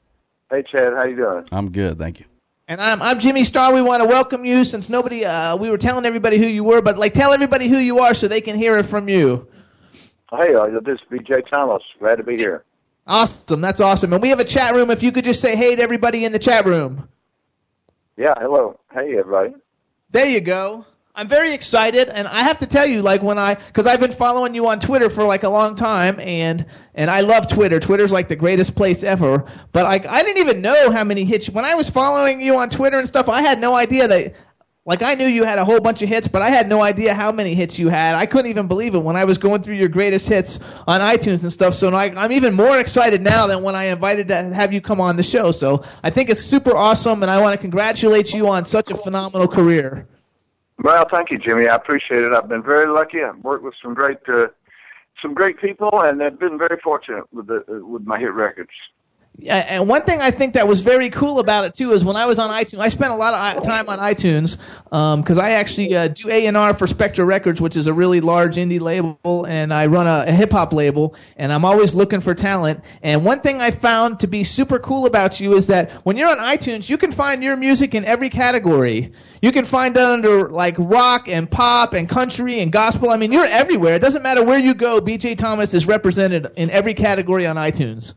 Hey, Chad, how you doing? I'm good, thank you. And I'm I'm Jimmy Star. We want to welcome you since nobody uh, we were telling everybody who you were, but like tell everybody who you are so they can hear it from you. Hey, uh, this is B.J. Thomas. Glad to be here. Awesome, that's awesome. And we have a chat room. If you could just say hey to everybody in the chat room. Yeah, hello. Hey, everybody. There you go. I'm very excited, and I have to tell you, like when I, because I've been following you on Twitter for like a long time, and and I love Twitter. Twitter's like the greatest place ever. But like I didn't even know how many hits when I was following you on Twitter and stuff. I had no idea that. Like I knew you had a whole bunch of hits, but I had no idea how many hits you had. I couldn't even believe it when I was going through your greatest hits on iTunes and stuff. So I, I'm even more excited now than when I invited to have you come on the show. So I think it's super awesome, and I want to congratulate you on such a phenomenal career. Well, thank you, Jimmy. I appreciate it. I've been very lucky. I've worked with some great, uh, some great people, and I've been very fortunate with the uh, with my hit records. And one thing I think that was very cool about it too is when I was on iTunes, I spent a lot of time on iTunes because I actually uh, do A and R for Spectre Records, which is a really large indie label, and I run a, a hip hop label, and I'm always looking for talent. And one thing I found to be super cool about you is that when you're on iTunes, you can find your music in every category. You can find it under like rock and pop and country and gospel. I mean, you're everywhere. It doesn't matter where you go. BJ Thomas is represented in every category on iTunes.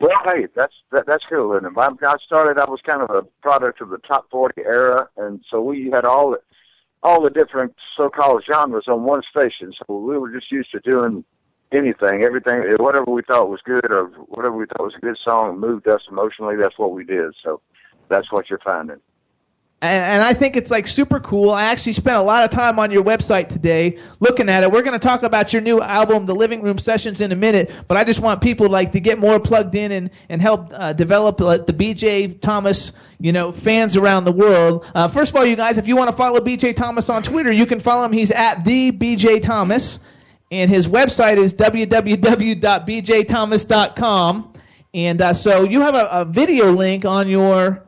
Well, hey, that's that, that's cool. And I, I started, I was kind of a product of the top forty era, and so we had all the all the different so-called genres on one station. So we were just used to doing anything, everything, whatever we thought was good or whatever we thought was a good song moved us emotionally. That's what we did. So that's what you're finding. And, I think it's like super cool. I actually spent a lot of time on your website today looking at it. We're going to talk about your new album, The Living Room Sessions, in a minute, but I just want people like to get more plugged in and and help uh, develop uh, the BJ Thomas, you know, fans around the world. Uh, first of all, you guys, if you want to follow BJ Thomas on Twitter, you can follow him. He's at the BJ Thomas, and his website is www.bjthomas.com. And uh, so you have a, a video link on your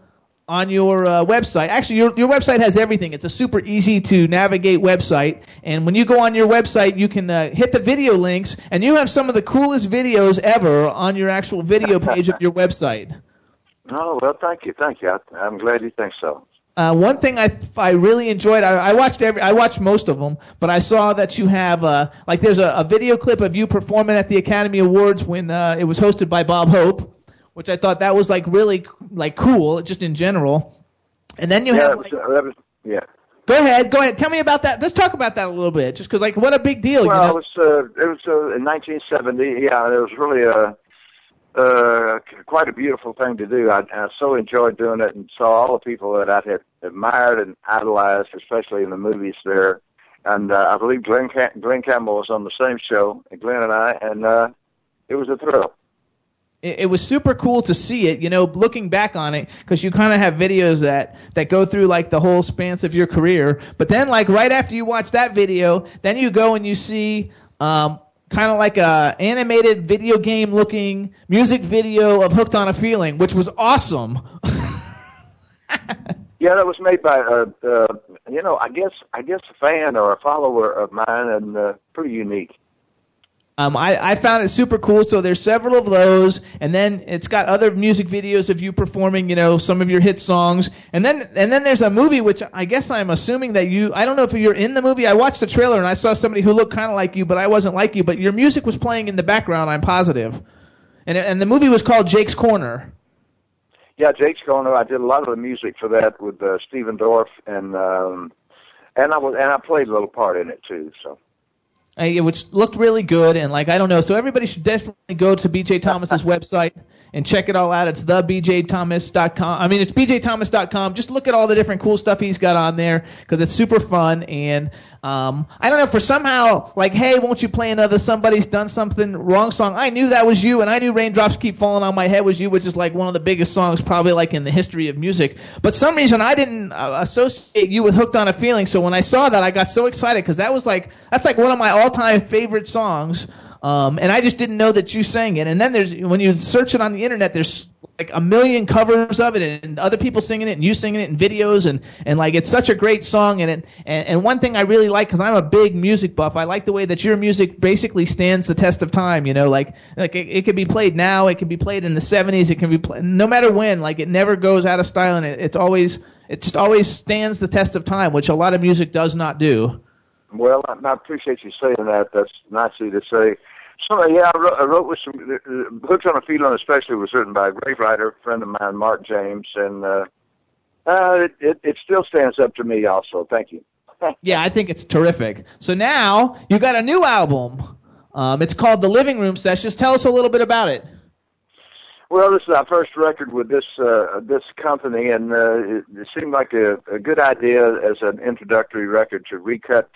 on your uh, website. Actually, your your website has everything. It's a super easy to navigate website. And when you go on your website, you can uh, hit the video links, and you have some of the coolest videos ever on your actual video (laughs) page of your website. Oh well, thank you, thank you. I, I'm glad you think so. Uh, one thing I I really enjoyed. I, I watched every. I watched most of them, but I saw that you have uh, like there's a, a video clip of you performing at the Academy Awards when uh, it was hosted by Bob Hope, which I thought that was like really like cool, just in general. And then you yeah, have like, was, yeah. go ahead, go ahead, tell me about that. Let's talk about that a little bit, just because like what a big deal. Well, you it was uh, it was uh, in 1970. Yeah, it was really a uh, quite a beautiful thing to do. I, I so enjoyed doing it and saw all the people that I had admired and idolized, especially in the movies there. And uh, I believe Glenn Cam- Glen Campbell was on the same show, and Glen and I, and uh, it was a thrill. It, it was super cool to see it, you know, looking back on it, because you kind of have videos that, that go through like the whole span of your career. But then, like, right after you watch that video, then you go and you see, um, kind of like a animated video game looking music video of Hooked on a Feeling, which was awesome. (laughs) Yeah, that was made by uh, uh, you know, I guess I guess a fan or a follower of mine, and uh, pretty unique. Um, I, I found it super cool. So there's several of those, and then it's got other music videos of you performing, you know, some of your hit songs, and then and then there's a movie which I guess I'm assuming that you. I don't know if you're in the movie. I watched the trailer and I saw somebody who looked kind of like you, but I wasn't like you. But your music was playing in the background. I'm positive, and and the movie was called Jake's Corner. Yeah, Jake's Corner. I did a lot of the music for that with uh, Stephen Dorff, and um, and I was and I played a little part in it too. So Uh, which looked really good. And like I don't know, so everybody should definitely go to BJ Thomas's (laughs) website and check it all out. It's thebjthomas.com. I mean, it's bjthomas.com. Just look at all the different cool stuff he's got on there because it's super fun. And um, I don't know, for somehow like, hey, won't you play another somebody's done something wrong song? I knew that was you, and I knew Raindrops Keep Falling on My Head was you, which is like one of the biggest songs probably like in the history of music. But some reason I didn't uh, associate you with Hooked on a Feeling. So when I saw that, I got so excited because that was like that's like one of my all-time favorite songs. Um, and I just didn't know that you sang it. And then there's when you search it on the internet, there's like a million covers of it, and other people singing it, and you singing it in videos, and and like it's such a great song. And it, and, and one thing I really like because I'm a big music buff, I like the way that your music basically stands the test of time. You know, like like it, it could be played now, it can be played in the '70s, it can be played no matter when. Like it never goes out of style, and it, it's always it just always stands the test of time, which a lot of music does not do. Well, I, I appreciate you saying that. That's nice of you to say. So yeah, I wrote, I wrote with some uh, "Hooks on a Feeling," especially was written by a great writer, a friend of mine, Mark James, and uh, uh, it, it it still stands up to me. Also, thank you. (laughs) yeah, I think it's terrific. So now you got a new album. Um, it's called The Living Room Sessions. Tell us a little bit about it. Well, this is our first record with this uh, this company, and uh, it, it seemed like a, a good idea as an introductory record to recut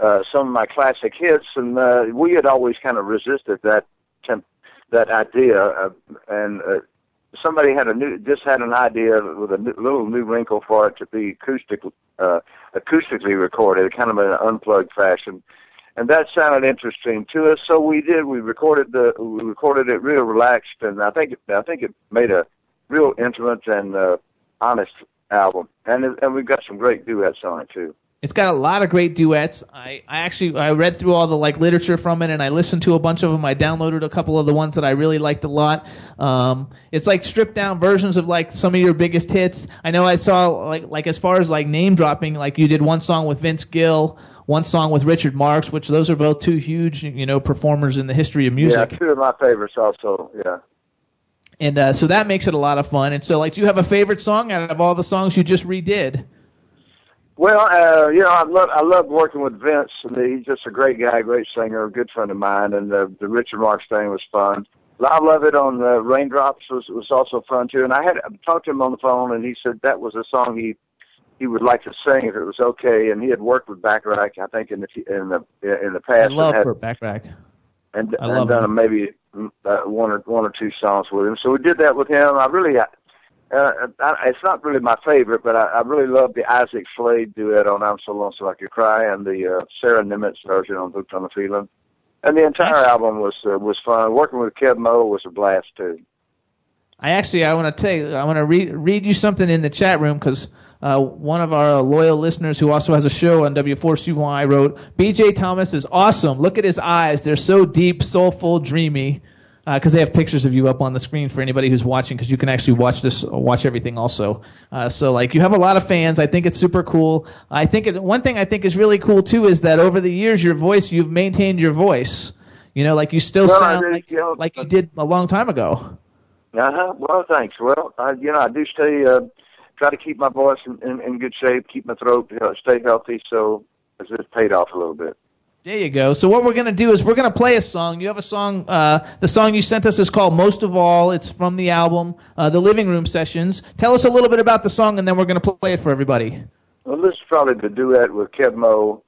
uh, some of my classic hits, and uh, we had always kind of resisted that temp- that idea. Uh, and uh, somebody had a new just had an idea with a new, little new wrinkle for it to be acoustic uh, acoustically recorded, kind of in an unplugged fashion. And that sounded interesting to us, so we did. We recorded the we recorded it real relaxed, and I think I think it made a real intimate and uh, honest album. And and we've got some great duets on it too. It's got a lot of great duets. I, I actually I read through all the like literature from it, and I listened to a bunch of them. I downloaded a couple of the ones that I really liked a lot. Um, it's like stripped down versions of like some of your biggest hits. I know I saw like like as far as like name dropping, like you did one song with Vince Gill, one song with Richard Marx, which those are both two huge you know performers in the history of music. Yeah, two of my favorites also. Yeah. And uh, so that makes it a lot of fun. And so, like, do you have a favorite song out of all the songs you just redid? Well, uh, you know, I love I love working with Vince. and He's just a great guy, great singer, a good friend of mine, and the the Richard Marx thing was fun. I love it on the Raindrops was was also fun too. And I had I talked to him on the phone, and he said that was a song he he would like to sing if it was okay. And he had worked with Bacharach, I think, in the in the in the I past. and love had, Burt Bacharach. and, I and love done him. maybe uh, one or one or two songs with him. So we did that with him. I really, uh, I, it's not really my favorite, but I, I really love the Isaac Slade duet on "I'm So Lonesome I Could Cry" and the uh, Sara Niemietz version on "Hooked on a Feeling." And the entire album was uh, was fun. Working with Keb' Mo' was a blast too. I actually I want to tell you, I want to read read you something in the chat room because uh, one of our loyal listeners who also has a show on W4CY wrote, "BJ Thomas is awesome. Look at his eyes; they're so deep, soulful, dreamy." Because they have pictures of you up on the screen for anybody who's watching, because you can actually watch this, watch everything also. Uh, so like you have a lot of fans. I think it's super cool. I think it, one thing I think is really cool too is that over the years, your voice, you've maintained your voice. You know, like you still Well, sound like, you know, like you did a long time ago. Uh huh. Well, thanks. Well, I, you know, I do stay, uh, try to keep my voice in, in, in good shape, keep my throat, uh, stay healthy. So it's just paid off a little bit. There you go. So what we're gonna do is we're gonna play a song. You have a song. Uh, the song you sent us is called "Most of All." It's from the album, uh, "The Living Room Sessions." Tell us a little bit about the song, and then we're gonna play it for everybody. Well, this is probably the duet with Keb' Mo'.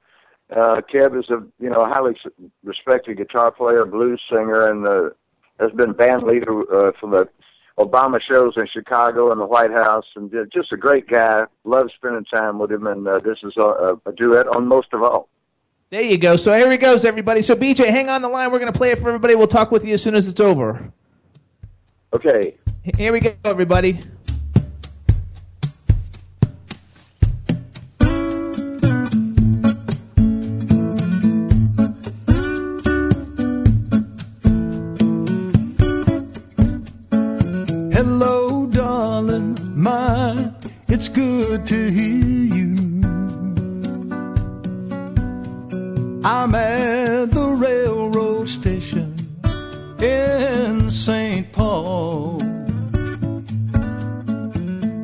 Uh, Keb is a you know highly respected guitar player, blues singer, and uh, has been band leader uh, for the Obama shows in Chicago and the White House, and uh, just a great guy. Love spending time with him, and uh, this is a, a duet on most of all. There you go. So here it goes, everybody. So BJ, hang on the line. We're gonna play it for everybody. We'll talk with you as soon as it's over. Okay. Here we go, everybody. Hello, darling, my, it's good to hear you. I'm at the railroad station in St. Paul.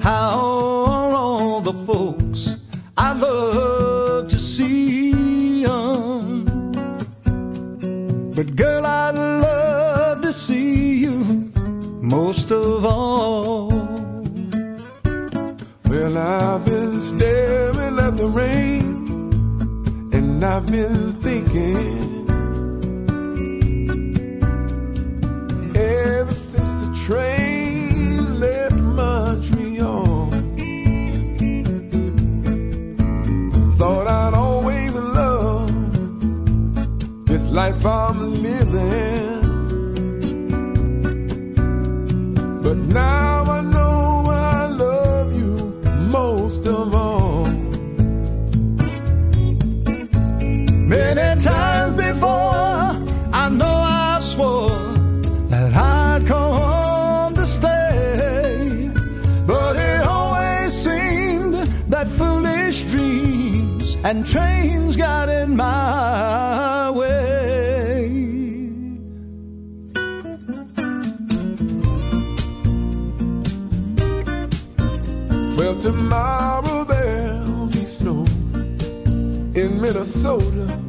How are all the folks I love to see 'em? But girl, I'd love to see you most of all. Well, I've been staring at the rain, and I've been thinking. Ever since the train left Montreal, thought I'd always love this life I'm living. But now tomorrow there'll be snow in Minnesota.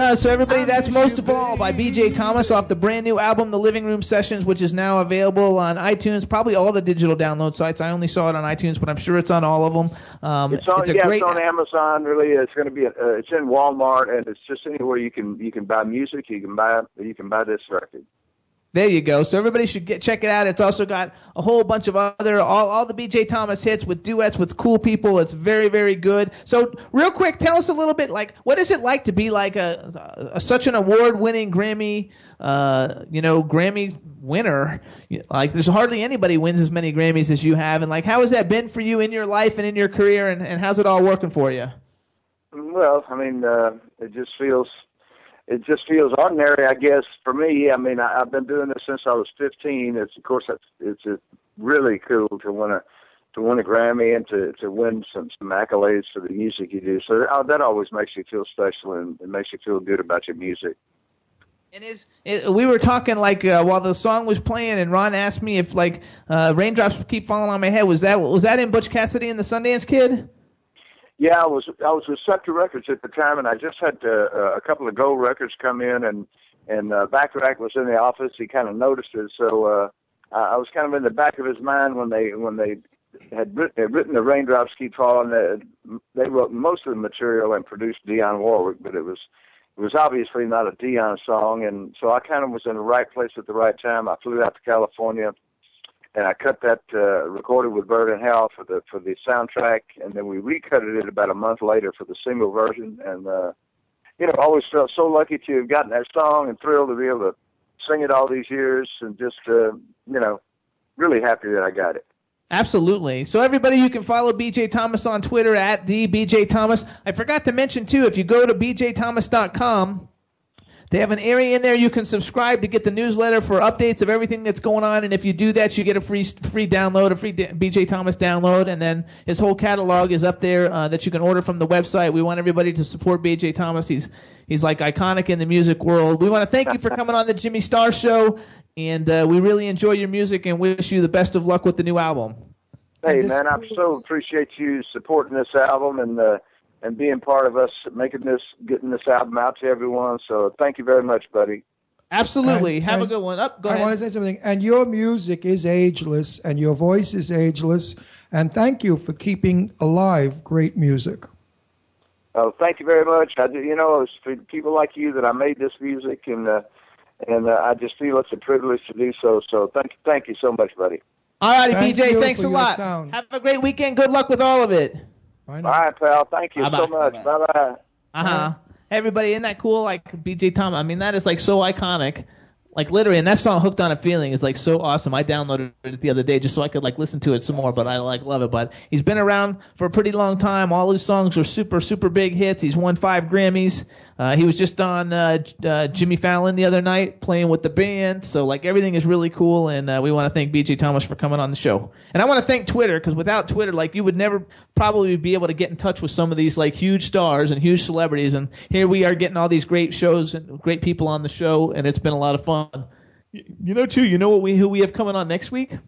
Does. So everybody, that's most of all by BJ Thomas off the brand new album, The Living Room Sessions, which is now available on iTunes, probably all the digital download sites. I only saw it on iTunes, but I'm sure it's on all of them. Um, It's on, a yeah, it's on Amazon. Really, it's going to be. Uh, it's in Walmart, and it's just anywhere you can you can buy music. You can buy you can buy this record. There you go. So everybody should get check it out. It's also got a whole bunch of other all, all the BJ Thomas hits with duets with cool people. It's very very good. So real quick, tell us a little bit like what is it like to be like a, a such an award winning Grammy, uh, you know Grammy winner. Like there's hardly anybody wins as many Grammys as you have, and like how has that been for you in your life and in your career, and, and how's it all working for you? Well, I mean, uh, it just feels it just feels ordinary, I guess, for me. I mean, I, I've been doing this since I was 15. It's of course it's it's uh really cool to win a to win a Grammy and to to win some some accolades for the music you do. So uh, that always makes you feel special and it makes you feel good about your music. And is it, we were talking like uh, while the song was playing, and Ron asked me if like uh, raindrops keep falling on my head. Was that was that in Butch Cassidy and the Sundance Kid? Yeah, I was I was with Scepter Records at the time, and I just had uh, a couple of gold records come in, and and uh, Bacharach was in the office. He kind of noticed it, so uh, I I was kind of in the back of his mind when they when they had written, had written the raindrops keep falling. They, they wrote most of the material and produced Dionne Warwick, but it was it was obviously not a Dionne song, and so I kind of was in the right place at the right time. I flew out to California, and I cut that uh, recorded with Burt and Hal for the for the soundtrack, and then we recutted it about a month later for the single version. And uh, you know, always felt so lucky to have gotten that song and thrilled to be able to sing it all these years, and just uh, you know, really happy that I got it. Absolutely. So everybody, you can follow BJ Thomas on Twitter at the BJ Thomas. I forgot to mention too, if you go to bjthomas.com, They have an area in there you can subscribe to get the newsletter for updates of everything that's going on. And if you do that, you get a free free download, a free D- BJ Thomas download, and then his whole catalog is up there uh, that you can order from the website. We want everybody to support BJ Thomas. He's he's like iconic in the music world. We want to thank you for coming on the Jimmy Star Show, and uh, we really enjoy your music and wish you the best of luck with the new album. Hey man, I so appreciate you supporting this album and uh, and being part of us making this, getting this album out to everyone. So thank you very much, buddy. Absolutely. And- Have a good one. Up. Go I ahead. want to say something. And your music is ageless, and your voice is ageless. And thank you for keeping alive great music. Oh, thank you very much. I you know, it's for people like you that I made this music, and uh, and uh, I just feel it's a privilege to do so. So thank thank you so much, buddy. All righty, Thank BJ. Thanks a lot. sound. Have a great weekend. Good luck with all of it. All right, pal. Thank you so Bye-bye. much. Bye bye. Uh huh. Everybody, isn't that cool? Like BJ Thomas. I mean, that is like so iconic. Like literally, and that song "Hooked on a Feeling" is like so awesome. I downloaded it the other day just so I could like listen to it some more. But I like love it. But he's been around for a pretty long time. All his songs are super super big hits. He's won five Grammys. Uh, he was just on uh, uh, Jimmy Fallon the other night playing with the band. So like everything is really cool, and uh, we want to thank BJ Thomas for coming on the show. And I want to thank Twitter because without Twitter, like you would never probably be able to get in touch with some of these like huge stars and huge celebrities. And here we are getting all these great shows and great people on the show, and it's been a lot of fun. You know, too. You know what we who we have coming on next week?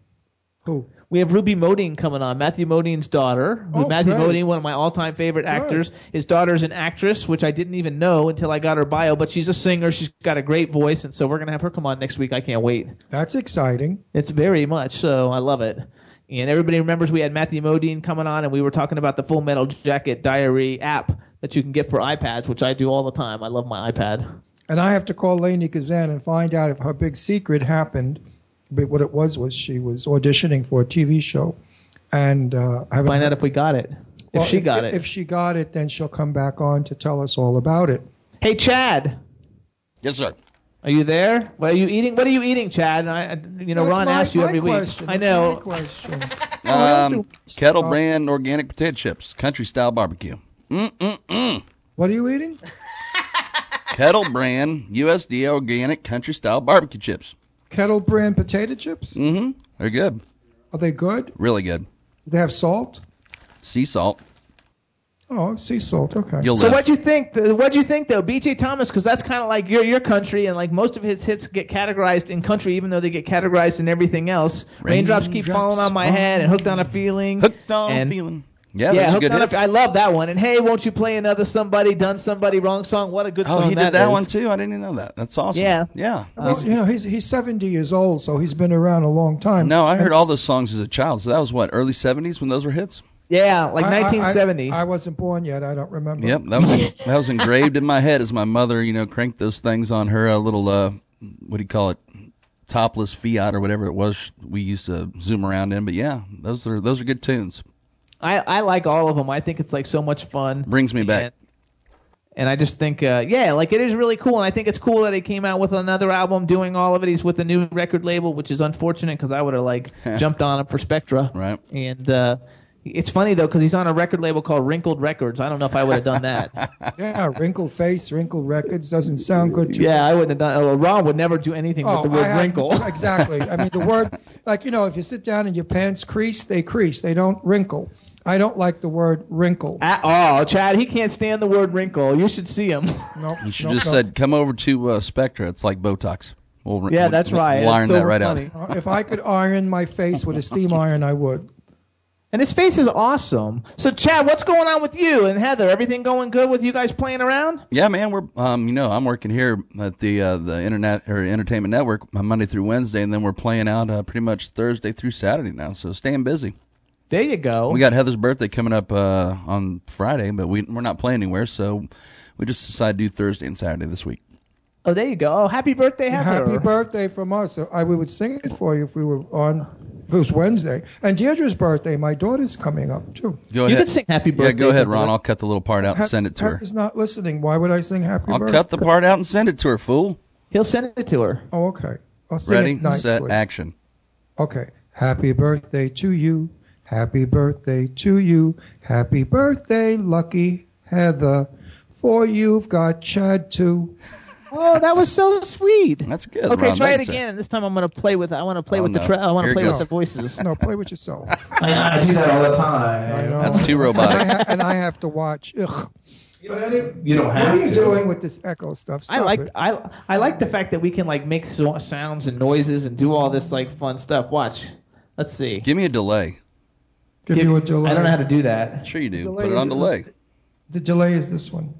Who? We have Ruby Modine coming on, Matthew Modine's daughter. Oh, Matthew great. Modine, one of my all-time favorite actors. His daughter's an actress, which I didn't even know until I got her bio. But she's a singer. She's got a great voice, and so we're gonna have her come on next week. I can't wait. That's exciting. It's very much so. I love it. And everybody remembers we had Matthew Modine coming on, and we were talking about the Full Metal Jacket Diary app that you can get for iPads, which I do all the time. I love my iPad. And I have to call Lainie Kazan and find out if her big secret happened. But what it was was she was auditioning for a TV show, and uh, I haven't Find out if we got it. If Well, she got it. If she got it, then she'll come back on to tell us all about it. Hey, Chad. Yes, sir. Are you there? What are you eating? What are you eating, Chad? I, I- you know, That's Ron my- asks you my every question. week. I know. my question. (laughs) Um, kettle Stop. brand organic potato chips, country style barbecue. Mm mm mm. What are you eating? Kettle brand USDA organic country style barbecue chips. Kettle brand potato chips. Mm-hmm. They're good. Are they good? Really good. Do they have salt? Sea salt. Oh, sea salt. Okay. You'll So live. what do you think? What'd you think though, B.J. Thomas? Because that's kind of like your your country, and like most of his hits get categorized in country, even though they get categorized in everything else. Raindrops, keep Raindrops falling on my head, and hooked on a feeling. Hooked on a and, feeling. Yeah, yeah, hooked good on a, hits. I love that one. And hey, won't you play another somebody done somebody wrong song? What a good Oh, song he that did that is. one too. I didn't even know that. That's awesome. Yeah. yeah. Well, you know, he's he's seventy years old, so he's been around a long time. No, I heard And all those songs as a child. So that was what early '70s when those were hits. Yeah, like I- I- 1970. I, I wasn't born yet. I don't remember. Yep, that was that was engraved in my head as my mother, you know, cranked those things on her uh, little uh, what do you call it, topless Fiat or whatever it was we used to zoom around in. But yeah, those are those are good tunes. I, I like all of them. I think it's like so much fun. Brings me back. And, and I just think, uh, yeah, like it is really cool. And I think it's cool that he came out with another album doing all of it. He's with a new record label, which is unfortunate because I would have like (laughs) jumped on him for Spectra. Right. And uh, it's funny though because he's on a record label called Wrinkled Records. I don't know if I would have done that. (laughs) Yeah, wrinkled face, wrinkled records doesn't sound good to me. yeah, I wouldn't have done. Oh, Ron would never do anything with the word have- wrinkle. (laughs) exactly. I mean, the word, like, you know, if you sit down and your pants crease, they crease. They don't wrinkle. I don't like the word wrinkle. At all, Chad. He can't stand the word wrinkle. You should see him. (laughs) Nope, You should nope, just nope. said, "Come over to uh, Spectra. It's like Botox." We'll, Yeah, we'll- that's we'll right. Iron It's that right funny. out. Uh, If I could iron my face with a steam (laughs) iron, I would. And his face is awesome. So, Chad, what's going on with you and Heather? Everything going good with you guys playing around? Yeah, man. We're um, you know, I'm working here at the uh, the internet or entertainment network uh, Monday through Wednesday, and then we're playing out uh, pretty much Thursday through Saturday now. So staying busy. There you go. We got Heather's birthday coming up uh, on Friday, but we we're not playing anywhere, so we just decided to do Thursday and Saturday this week. Oh, there you go. Oh, happy birthday, Heather. Happy birthday from us. I we would sing it for you if we were on. If it was Wednesday, and Deirdre's birthday, my daughter's coming up too. Go You ahead. could sing happy birthday. Yeah, go ahead, Ron. I'll cut the little part out and send it to her. Heather's not listening. Why would I sing happy I'll birthday? cut the part out and send it to her, fool. He'll send it to her. Oh, okay. I'll sing Ready, it nicely. set, action. Okay. Happy birthday to you. Happy birthday to you. Happy birthday, lucky Heather. For you've got Chad too. Oh, that was so sweet. (laughs) That's good. Okay, Ron. try it Thanks, again, and this time I'm going to play with. I want to play Oh, with the. Tra- I want to Here play with goes. the voices. No, play with yourself. (laughs) I, I do that all the time. Know. That's too And I, robotic. ha- and I have to watch. Ugh. You don't have What are you to. doing with this echo stuff? I Stop like it. I I like the fact that we can like make so- sounds and noises and do all this like fun stuff. Watch, let's see. Give me a delay. Give you a delay. I don't know how to do that. Sure you do. Delay Put it on the delay. The delay is this one.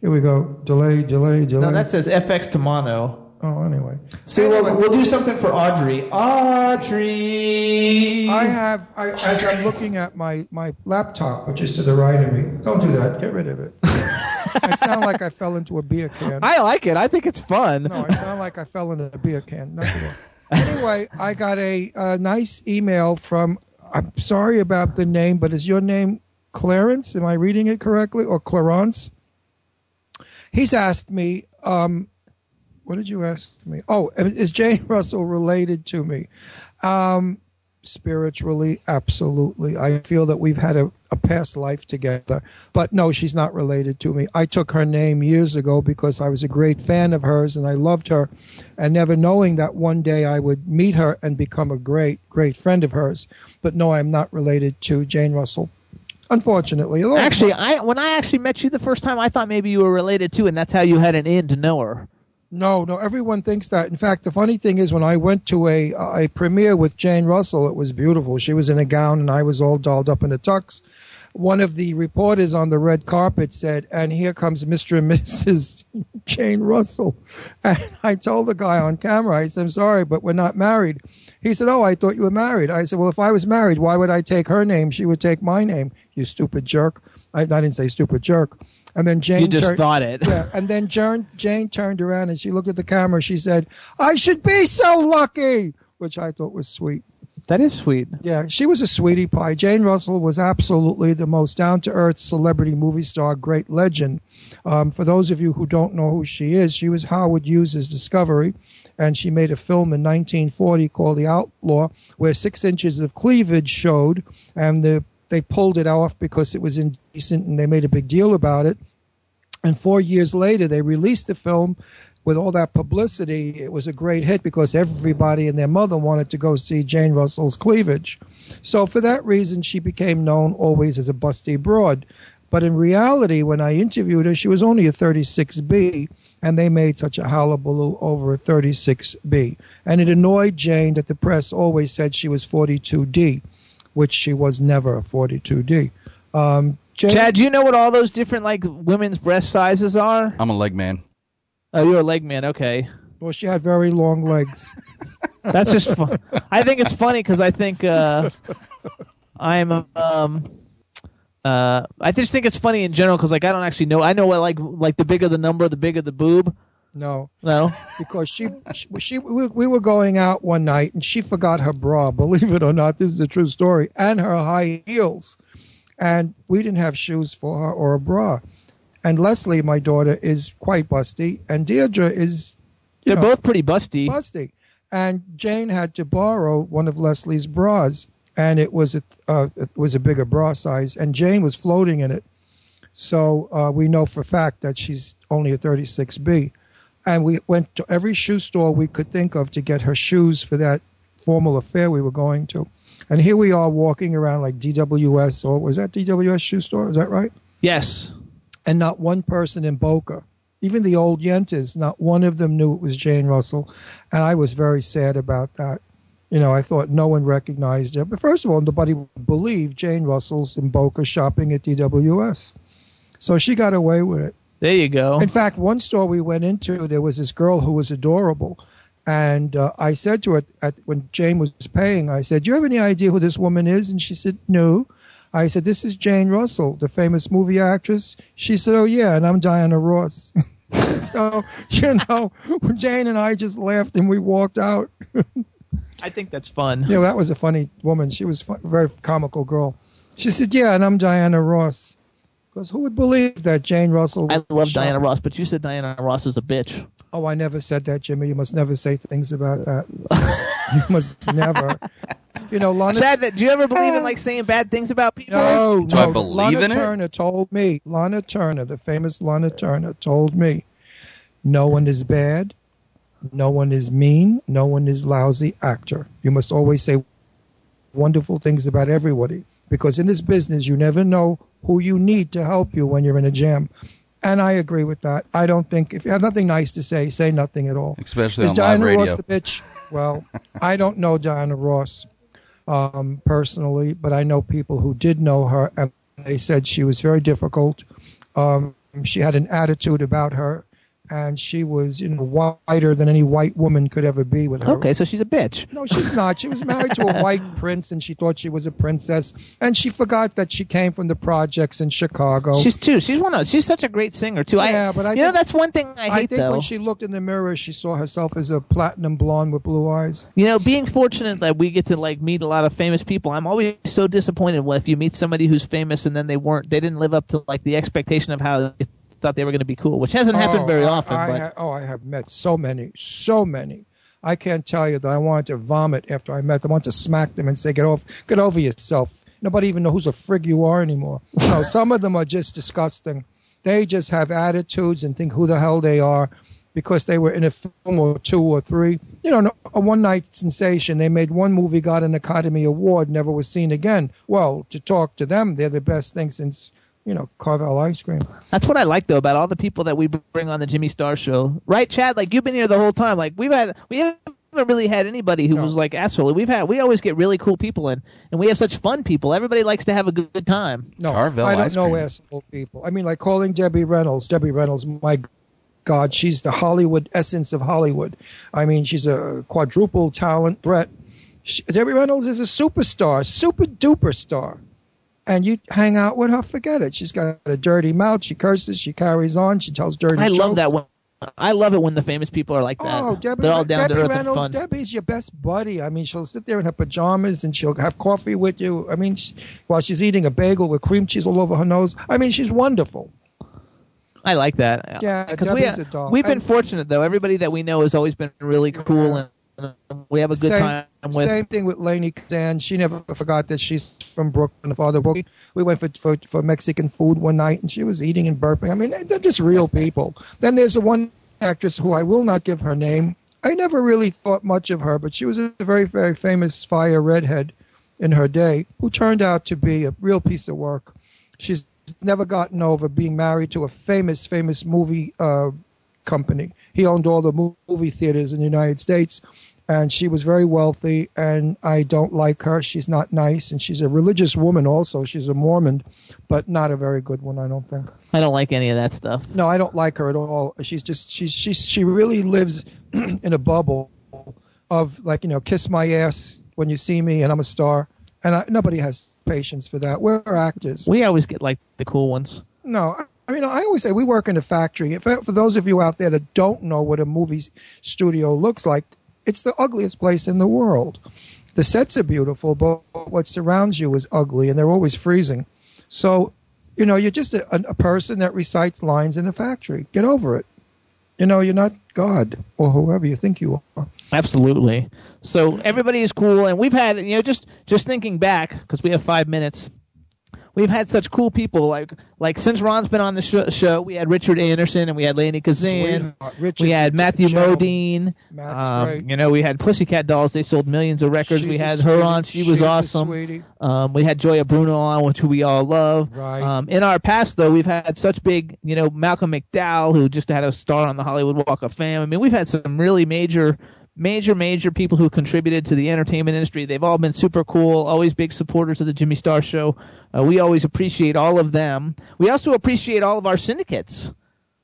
Here we go. Delay, delay, delay. No, that says FX to mono. oh, anyway. See, we'll, we'll do something for Audrey. Audrey. I have, I, as I'm looking at my, my laptop, which is to the right of me. Don't do that. Get rid of it. I sound like I fell into a beer can. I like it. I think it's fun. No, I sound like I fell into a beer can. Not. Anyway, I got a, a nice email from. I'm sorry about the name, but is your name Clarence? Am I reading it correctly, or Clarence? He's asked me. Um, what did you ask me? Oh, is Jane (laughs) Russell related to me? Um, spiritually, absolutely. I feel that we've had a, a past life together. But no, she's not related to me. I took her name years ago because I was a great fan of hers and I loved her, and never knowing that one day I would meet her and become a great, great friend of hers. But no, I'm not related to Jane Russell. Unfortunately, Actually, I when I actually met you the first time, I thought maybe you were related too, and that's how you had an in to know her. No, no. Everyone thinks that. In fact, the funny thing is, when I went to a a premiere with Jane Russell, it was beautiful. She was in a gown, and I was all dolled up in a tux. One of the reporters on the red carpet said, "And here comes Mr. and (laughs) Mrs. Jane Russell." And I told the guy on camera, I said, "I'm sorry, but we're not married." He said, "Oh, I thought you were married." I said, "Well, if I was married, why would I take her name? She would take my name." You stupid jerk! I, I didn't say stupid jerk. And then Jane You just turned- thought it. Yeah, and then Jane, Jane turned around and she looked at the camera. She said, "I should be so lucky," which I thought was sweet. That is sweet. Yeah, she was a sweetie pie. Jane Russell was absolutely the most down to earth celebrity movie star, great legend. Um, for those of you who don't know who she is, she was Howard Hughes' discovery, and she made a film in 1940 called The Outlaw, where six inches of cleavage showed, and the, they pulled it off because it was indecent, and they made a big deal about it. And four years later, they released the film with all that publicity. It was a great hit because everybody and their mother wanted to go see Jane Russell's cleavage. So, for that reason, she became known always as a busty broad. But in reality, when I interviewed her, she was only a 36B, and they made such a hullabaloo over a 36B. And it annoyed Jane that the press always said she was 42D, which she was never a 42D. Um, Jane, Chad, do you know what all those different like women's breast sizes are? I'm a leg man. Oh, you're a leg man. Okay, well, she had very long legs. (laughs) that's just fun. I think it's funny because I think uh, I'm um uh I just think it's funny in general because like I don't actually know. I know what like like the bigger the number, the bigger the boob. No, No, because she, she, she we, we were going out one night and she forgot her bra. (laughs) Believe it or not, this is a true story, and her high heels, and we didn't have shoes for her or a bra. And Leslie, my daughter, is quite busty, and Deirdre is. They're know, both pretty busty. busty. And Jane had to borrow one of Leslie's bras, and it was a uh, it was a bigger bra size, and Jane was floating in it. So uh, we know for a fact that she's only a 36B. And we went to every shoe store we could think of to get her shoes for that formal affair we were going to. And here we are walking around like DWS, or was that DWS shoe store? Is that right? Yes. And not one person in Boca, even the old Yentas, not one of them knew it was Jane Russell. And I was very sad about that. You know, I thought no one recognized her. But first of all, nobody believed Jane Russell's in Boca shopping at DWS. So she got away with it. There you go. In fact, one store we went into, there was this girl who was adorable. And uh, I said to her at, when Jane was paying, I said, Do you have any idea who this woman is? And she said, No. I said, This is Jane Russell, the famous movie actress. She said, Oh, yeah, and I'm Diana Ross. (laughs) so, you know, (laughs) Jane and I just laughed and we walked out. I think that's fun. Yeah, that was a funny woman. She was a very comical girl. She said, Yeah, and I'm Diana Ross. Because who would believe that Jane Russell? I love shot- Diana Ross, but you said Diana Ross is a bitch. Oh, I never said that, Jimmy. You must never say things about that. you (laughs) must never. You know, Lana. Chad, that- do you ever believe in like (laughs) saying bad things about people? no, Do I believe Lana in it? Turner told me. Lana Turner, the famous Lana Turner, told me No one is bad. No one is mean. No one is lousy actor. You must always say wonderful things about everybody because in this business you never know who you need to help you when you're in a jam. And I agree with that. I don't think if you have nothing nice to say, say nothing at all. Especially Is on live Diana radio. Ross the bitch? Well, I don't know Diana Ross um, personally, but I know people who did know her, and they said she was very difficult. Um, she had an attitude about her, and she was, you know, whiter than any white woman could ever be with her. Okay, so she's a bitch. No, she's not. She was married to a (laughs) white prince, and she thought she was a princess, and she forgot that she came from the projects in Chicago. She's too. She's one of. She's such a great singer too. Yeah, I, but I you know that's one thing I hate think though. when she looked in the mirror, she saw herself as a platinum blonde with blue eyes. You know, being fortunate that we get to like meet a lot of famous people, I'm always so disappointed when if you meet somebody who's famous and then they weren't, they didn't live up to like the expectation of how thought they were going to be cool, which hasn't happened Oh, very often. I but ha- oh, I have met so many, so many. I can't tell you that I wanted to vomit after I met them. I want to smack them and say, "Get off, get over yourself." Nobody even knows who's a frig you are anymore. (laughs) No, some of them are just disgusting. They just have attitudes and think who the hell they are because they were in a film or two or three. You know, a one night sensation. They made one movie, got an Academy Award, never was seen again. Well, to talk to them, they're the best thing since you know Carvel ice cream. That's what I like though about all the people that we bring on the Jimmy Star show, right, Chad? Like you've been here the whole time. Like we've had, we haven't really had anybody who was like asshole. We've had, we always get really cool people in, and we have such fun people. Everybody likes to have a good, good time. No, Carvel I don't know asshole people. I mean, like calling Debbie Reynolds. Debbie Reynolds, my God, she's the Hollywood essence of Hollywood. I mean, she's a quadruple talent threat. She, Debbie Reynolds is a superstar, super duper star. And you hang out with her, forget it. She's got a dirty mouth. She curses. She carries on. She tells dirty I jokes. love that one. I love it when the famous people are like that. Oh, Debbie, They're all down Debbie to earth Reynolds. and fun. Debbie's your best buddy. I mean, she'll sit there in her pajamas and she'll have coffee with you. I mean, she, while she's eating a bagel with cream cheese all over her nose. I mean, she's wonderful. I like that. Yeah, because we, have, we've been And- fortunate though. Everybody that we know has always been really cool, and uh, we have a good same, time with. Same thing with Lainie Kazan. She never forgot that she's from Brooklyn. the father Brooklyn. We went for, for for Mexican food one night, and she was eating and burping. I mean, they're just real (laughs) people. Then there's the one actress who I will not give her name. I never really thought much of her, but she was a very very famous fire redhead in her day, who turned out to be a real piece of work. She's never gotten over being married to a famous famous movie uh, company. He owned all the movie theaters in the United States, and she was very wealthy. And I don't like her. She's not nice, and she's a religious woman. Also, she's a Mormon, but not a very good one. I don't think. I don't like any of that stuff. No, I don't like her at all. She's just she's she's she really lives (clears throat) in a bubble of like you know kiss my ass when you see me and I'm a star, and I, nobody has patience for that. We're actors. We always get like the cool ones. No, I- mean, I always say we work in a factory. For, for those of you out there that don't know what a movie studio looks like, it's the ugliest place in the world. The sets are beautiful, but what surrounds you is ugly, and they're always freezing. So, you know, you're just a, a person that recites lines in a factory. Get over it. You know, you're not God or whoever you think you are. Absolutely. So everybody is cool, and we've had you know just just thinking back because we have five minutes. We've had such cool people like like since Ron's been on the sh- show. We had Richard Anderson and we had Lainie Kazan. We had Matthew gentleman. Modine. Um, you know, we had Pussycat Dolls. They sold millions of records. we She's a had her sweetie. on. She was She's awesome. Um, we had Gioia Bruno on, which we all love. Right. Um, in our past, though, we've had such big, you know, Malcolm McDowell, who just had a star on the Hollywood Walk of Fame. I mean, we've had some really major, major, major people who contributed to the entertainment industry. They've all been super cool, always big supporters of the Jimmy Star Show. Uh, we always appreciate all of them. We also appreciate all of our syndicates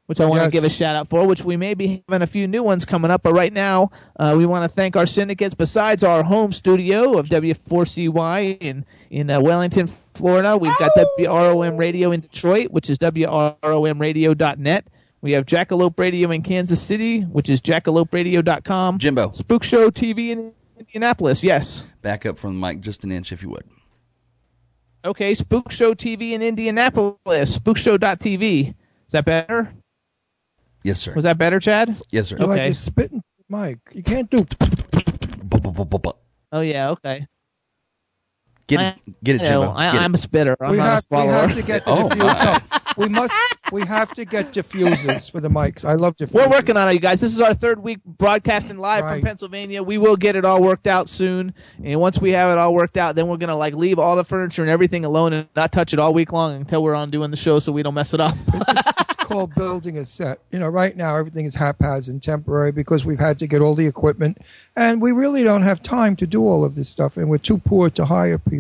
which I want to Yes. give a shout out for, which we may be having a few new ones coming up. But right now, uh, we want to thank our syndicates besides our home studio of W4CY in, in uh, Wellington, Florida. We've got WROM Radio in Detroit, which is WROMradio.net. We have Jackalope Radio in Kansas City, which is jackaloperadio.com. Jimbo. Spook Show TV in Indianapolis, yes. Back up from the mic just an inch, if you would. Okay, Spook Show TV in Indianapolis, spookshow.tv. Is that better? Yes, sir. Was that better, Chad? Yes, sir. You're like Okay. you're spitting mic. You can't do. (laughs) Oh, yeah, okay. Get I- it, get it, Jimbo. I, get I'm a spitter. I'm we not have, a we have to get (laughs) to Oh, the few. my. no, (laughs) we must. We have to get diffusers for the mics. I love diffusers. We're working on it, you guys. This is our third week broadcasting live from Pennsylvania. We will get it all worked out soon, and once we have it all worked out, then we're gonna like leave all the furniture and everything alone and not touch it all week long until we're on doing the show, so we don't mess it up. it's called building a set. You know, right now everything is haphazard and temporary because we've had to get all the equipment, and we really don't have time to do all of this stuff, and we're too poor to hire people.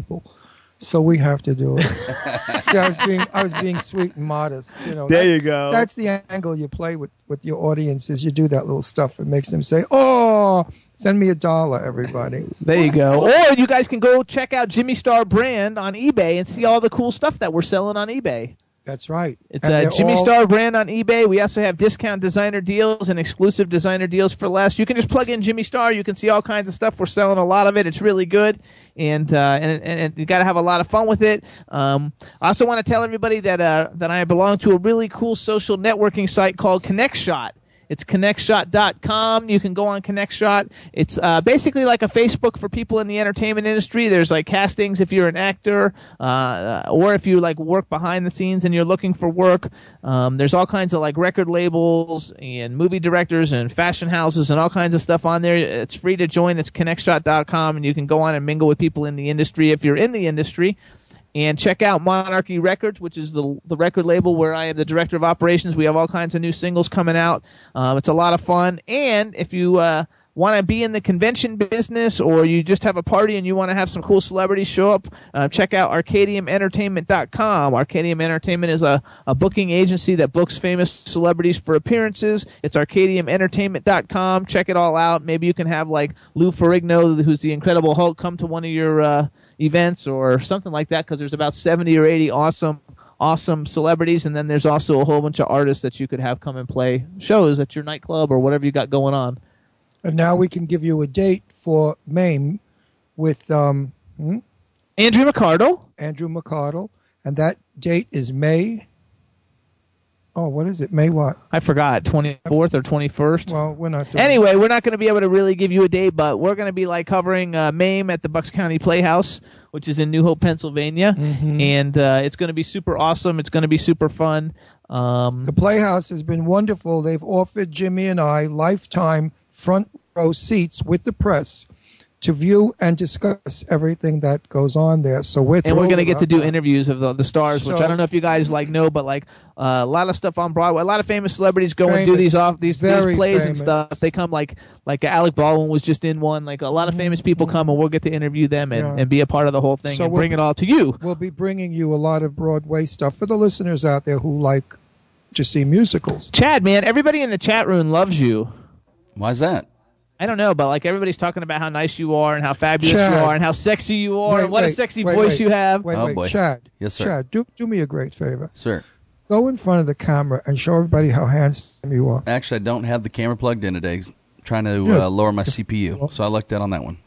So we have to do it. (laughs) See, I was being I was being sweet and modest. You know, There That- you go. That's the angle you play with with your audiences. You do that little stuff. It makes them say, "Oh, send me a dollar, everybody." There you go. Or you guys can go check out Jimmy Star brand on eBay and see all the cool stuff that we're selling on eBay. That's right. It's And a Jimmy all- Star brand on eBay. We also have discount designer deals and exclusive designer deals for less. You can just plug in Jimmy Star. You can see all kinds of stuff. We're selling a lot of it. It's really good, and uh, and, and, you got to have a lot of fun with it. Um, I also want to tell everybody that uh, that I belong to a really cool social networking site called ConnectShot. It's connectshot.com. You can go on ConnectShot. It's uh, basically like a Facebook for people in the entertainment industry. There's like castings if you're an actor, uh, or if you like work behind the scenes and you're looking for work. Um, there's all kinds of like record labels and movie directors and fashion houses and all kinds of stuff on there. It's free to join. It's connectshot.com, and you can go on and mingle with people in the industry if you're in the industry and check out Monarchy Records, which is the the record label where I am the director of operations. We have all kinds of new singles coming out. Um, it's a lot of fun, and if you uh, want to be in the convention business or you just have a party and you want to have some cool celebrities show up, uh, check out ArcadiumEntertainment.com. Arcadium Entertainment is a, a booking agency that books famous celebrities for appearances. It's ArcadiumEntertainment.com. Check it all out. Maybe you can have like Lou Ferrigno, who's the Incredible Hulk, come to one of your uh, events or something like that because there's about 70 or 80 awesome awesome celebrities and then there's also a whole bunch of artists that you could have come and play shows at your nightclub or whatever you got going on And now we can give you a date for MAME with um, hmm? Andrea McArdle. Andrea McArdle. And that date is May. Oh, what is it? May what? I forgot, 24th or 21st. Well, we're not doing Anyway, we're not going to be able to really give you a date, but we're going to be like covering uh, MAME at the Bucks County Playhouse, which is in New Hope, Pennsylvania, Mm-hmm. and uh, it's going to be super awesome. It's going to be super fun. Um, The Playhouse has been wonderful. They've offered Jimmy and I lifetime front row seats with the press to view and discuss everything that goes on there. So we're and we're going to get to do interviews of the, the stars, which I don't know if you guys like know, but like uh, a lot of stuff on Broadway, a lot of famous celebrities go and do these off these, these Very plays and stuff. They come like like Alec Baldwin was just in one. Like a lot of famous people come, and we'll get to interview them and, Mm-hmm. Yeah. and be a part of the whole thing So and we'll bring be- it all to you. We'll be bringing you a lot of Broadway stuff for the listeners out there who like to see musicals. Chad, man, everybody in the chat room loves you. Why's that? I don't know, but like everybody's talking about how nice you are and how fabulous Chad. you are and how sexy you are Wait, and what a sexy wait, voice wait. you have. Wait, Oh, wait, boy. Chad. Yes, sir. Chad, do do me a great favor. Sir. Go in front of the camera and show everybody how handsome you are. Actually, I don't have the camera plugged in today. I'm trying to uh, lower my CPU, so I lucked out on that one.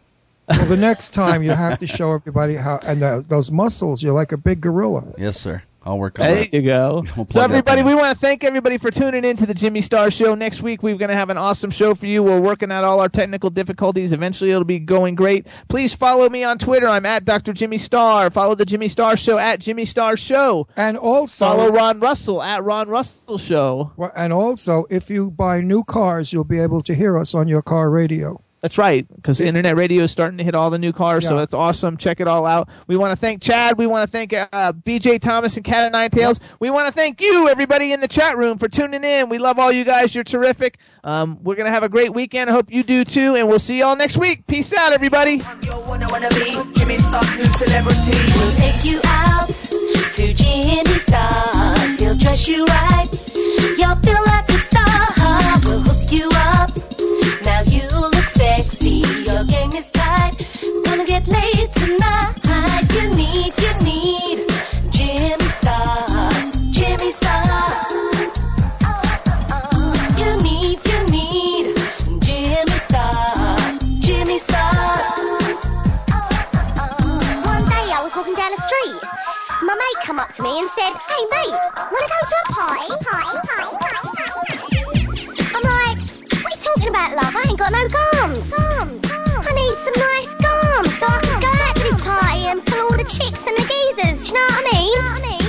Well, the next time you have to show everybody how, and uh, those muscles, you're like a big gorilla. Yes, sir. I'll work on There that. you go. We'll So everybody, we want to thank everybody for tuning in to the Jimmy Star Show. Next week we're going to have an awesome show for you. We're working out all our technical difficulties. Eventually it'll be going great. Please follow me on Twitter. I'm at Dr. Jimmy Star. Follow the Jimmy Star Show at Jimmy Star Show. And also, Follow Ron Russell at Ron Russell Show. And also, if you buy new cars, you'll be able to hear us on your car radio. That's right, because internet radio is starting to hit all the new cars, so that's awesome. Check it all out. We want to thank Chad. We want to thank uh, BJ Thomas and Cata9tales. We want to thank you, everybody in the chat room, for tuning in. We love all you guys. You're terrific. Um, we're gonna have a great weekend. I hope you do too, and we'll see y'all next week. Peace out, everybody. Yo, wanna wanna be Jimmy Star, new celebrity. We'll take you out to Jimmy Stars. He'll dress you right. You'll feel like a star. We'll hook you up. Now you look sexy. Your game is tight. Gonna get laid tonight. You need, you need Jimmy Star. Jimmy Star. You need, you need Jimmy Star. Jimmy Star. One day I was walking down the street. My mate come up to me and said, Hey mate, wanna go to a party? Party, party, party, party, party. I'm like, what are you talking about, love? I ain't got no gums. Gums, need some nice gums so I can go out to this party and pull all the chicks and the geezers. Do you know what I mean?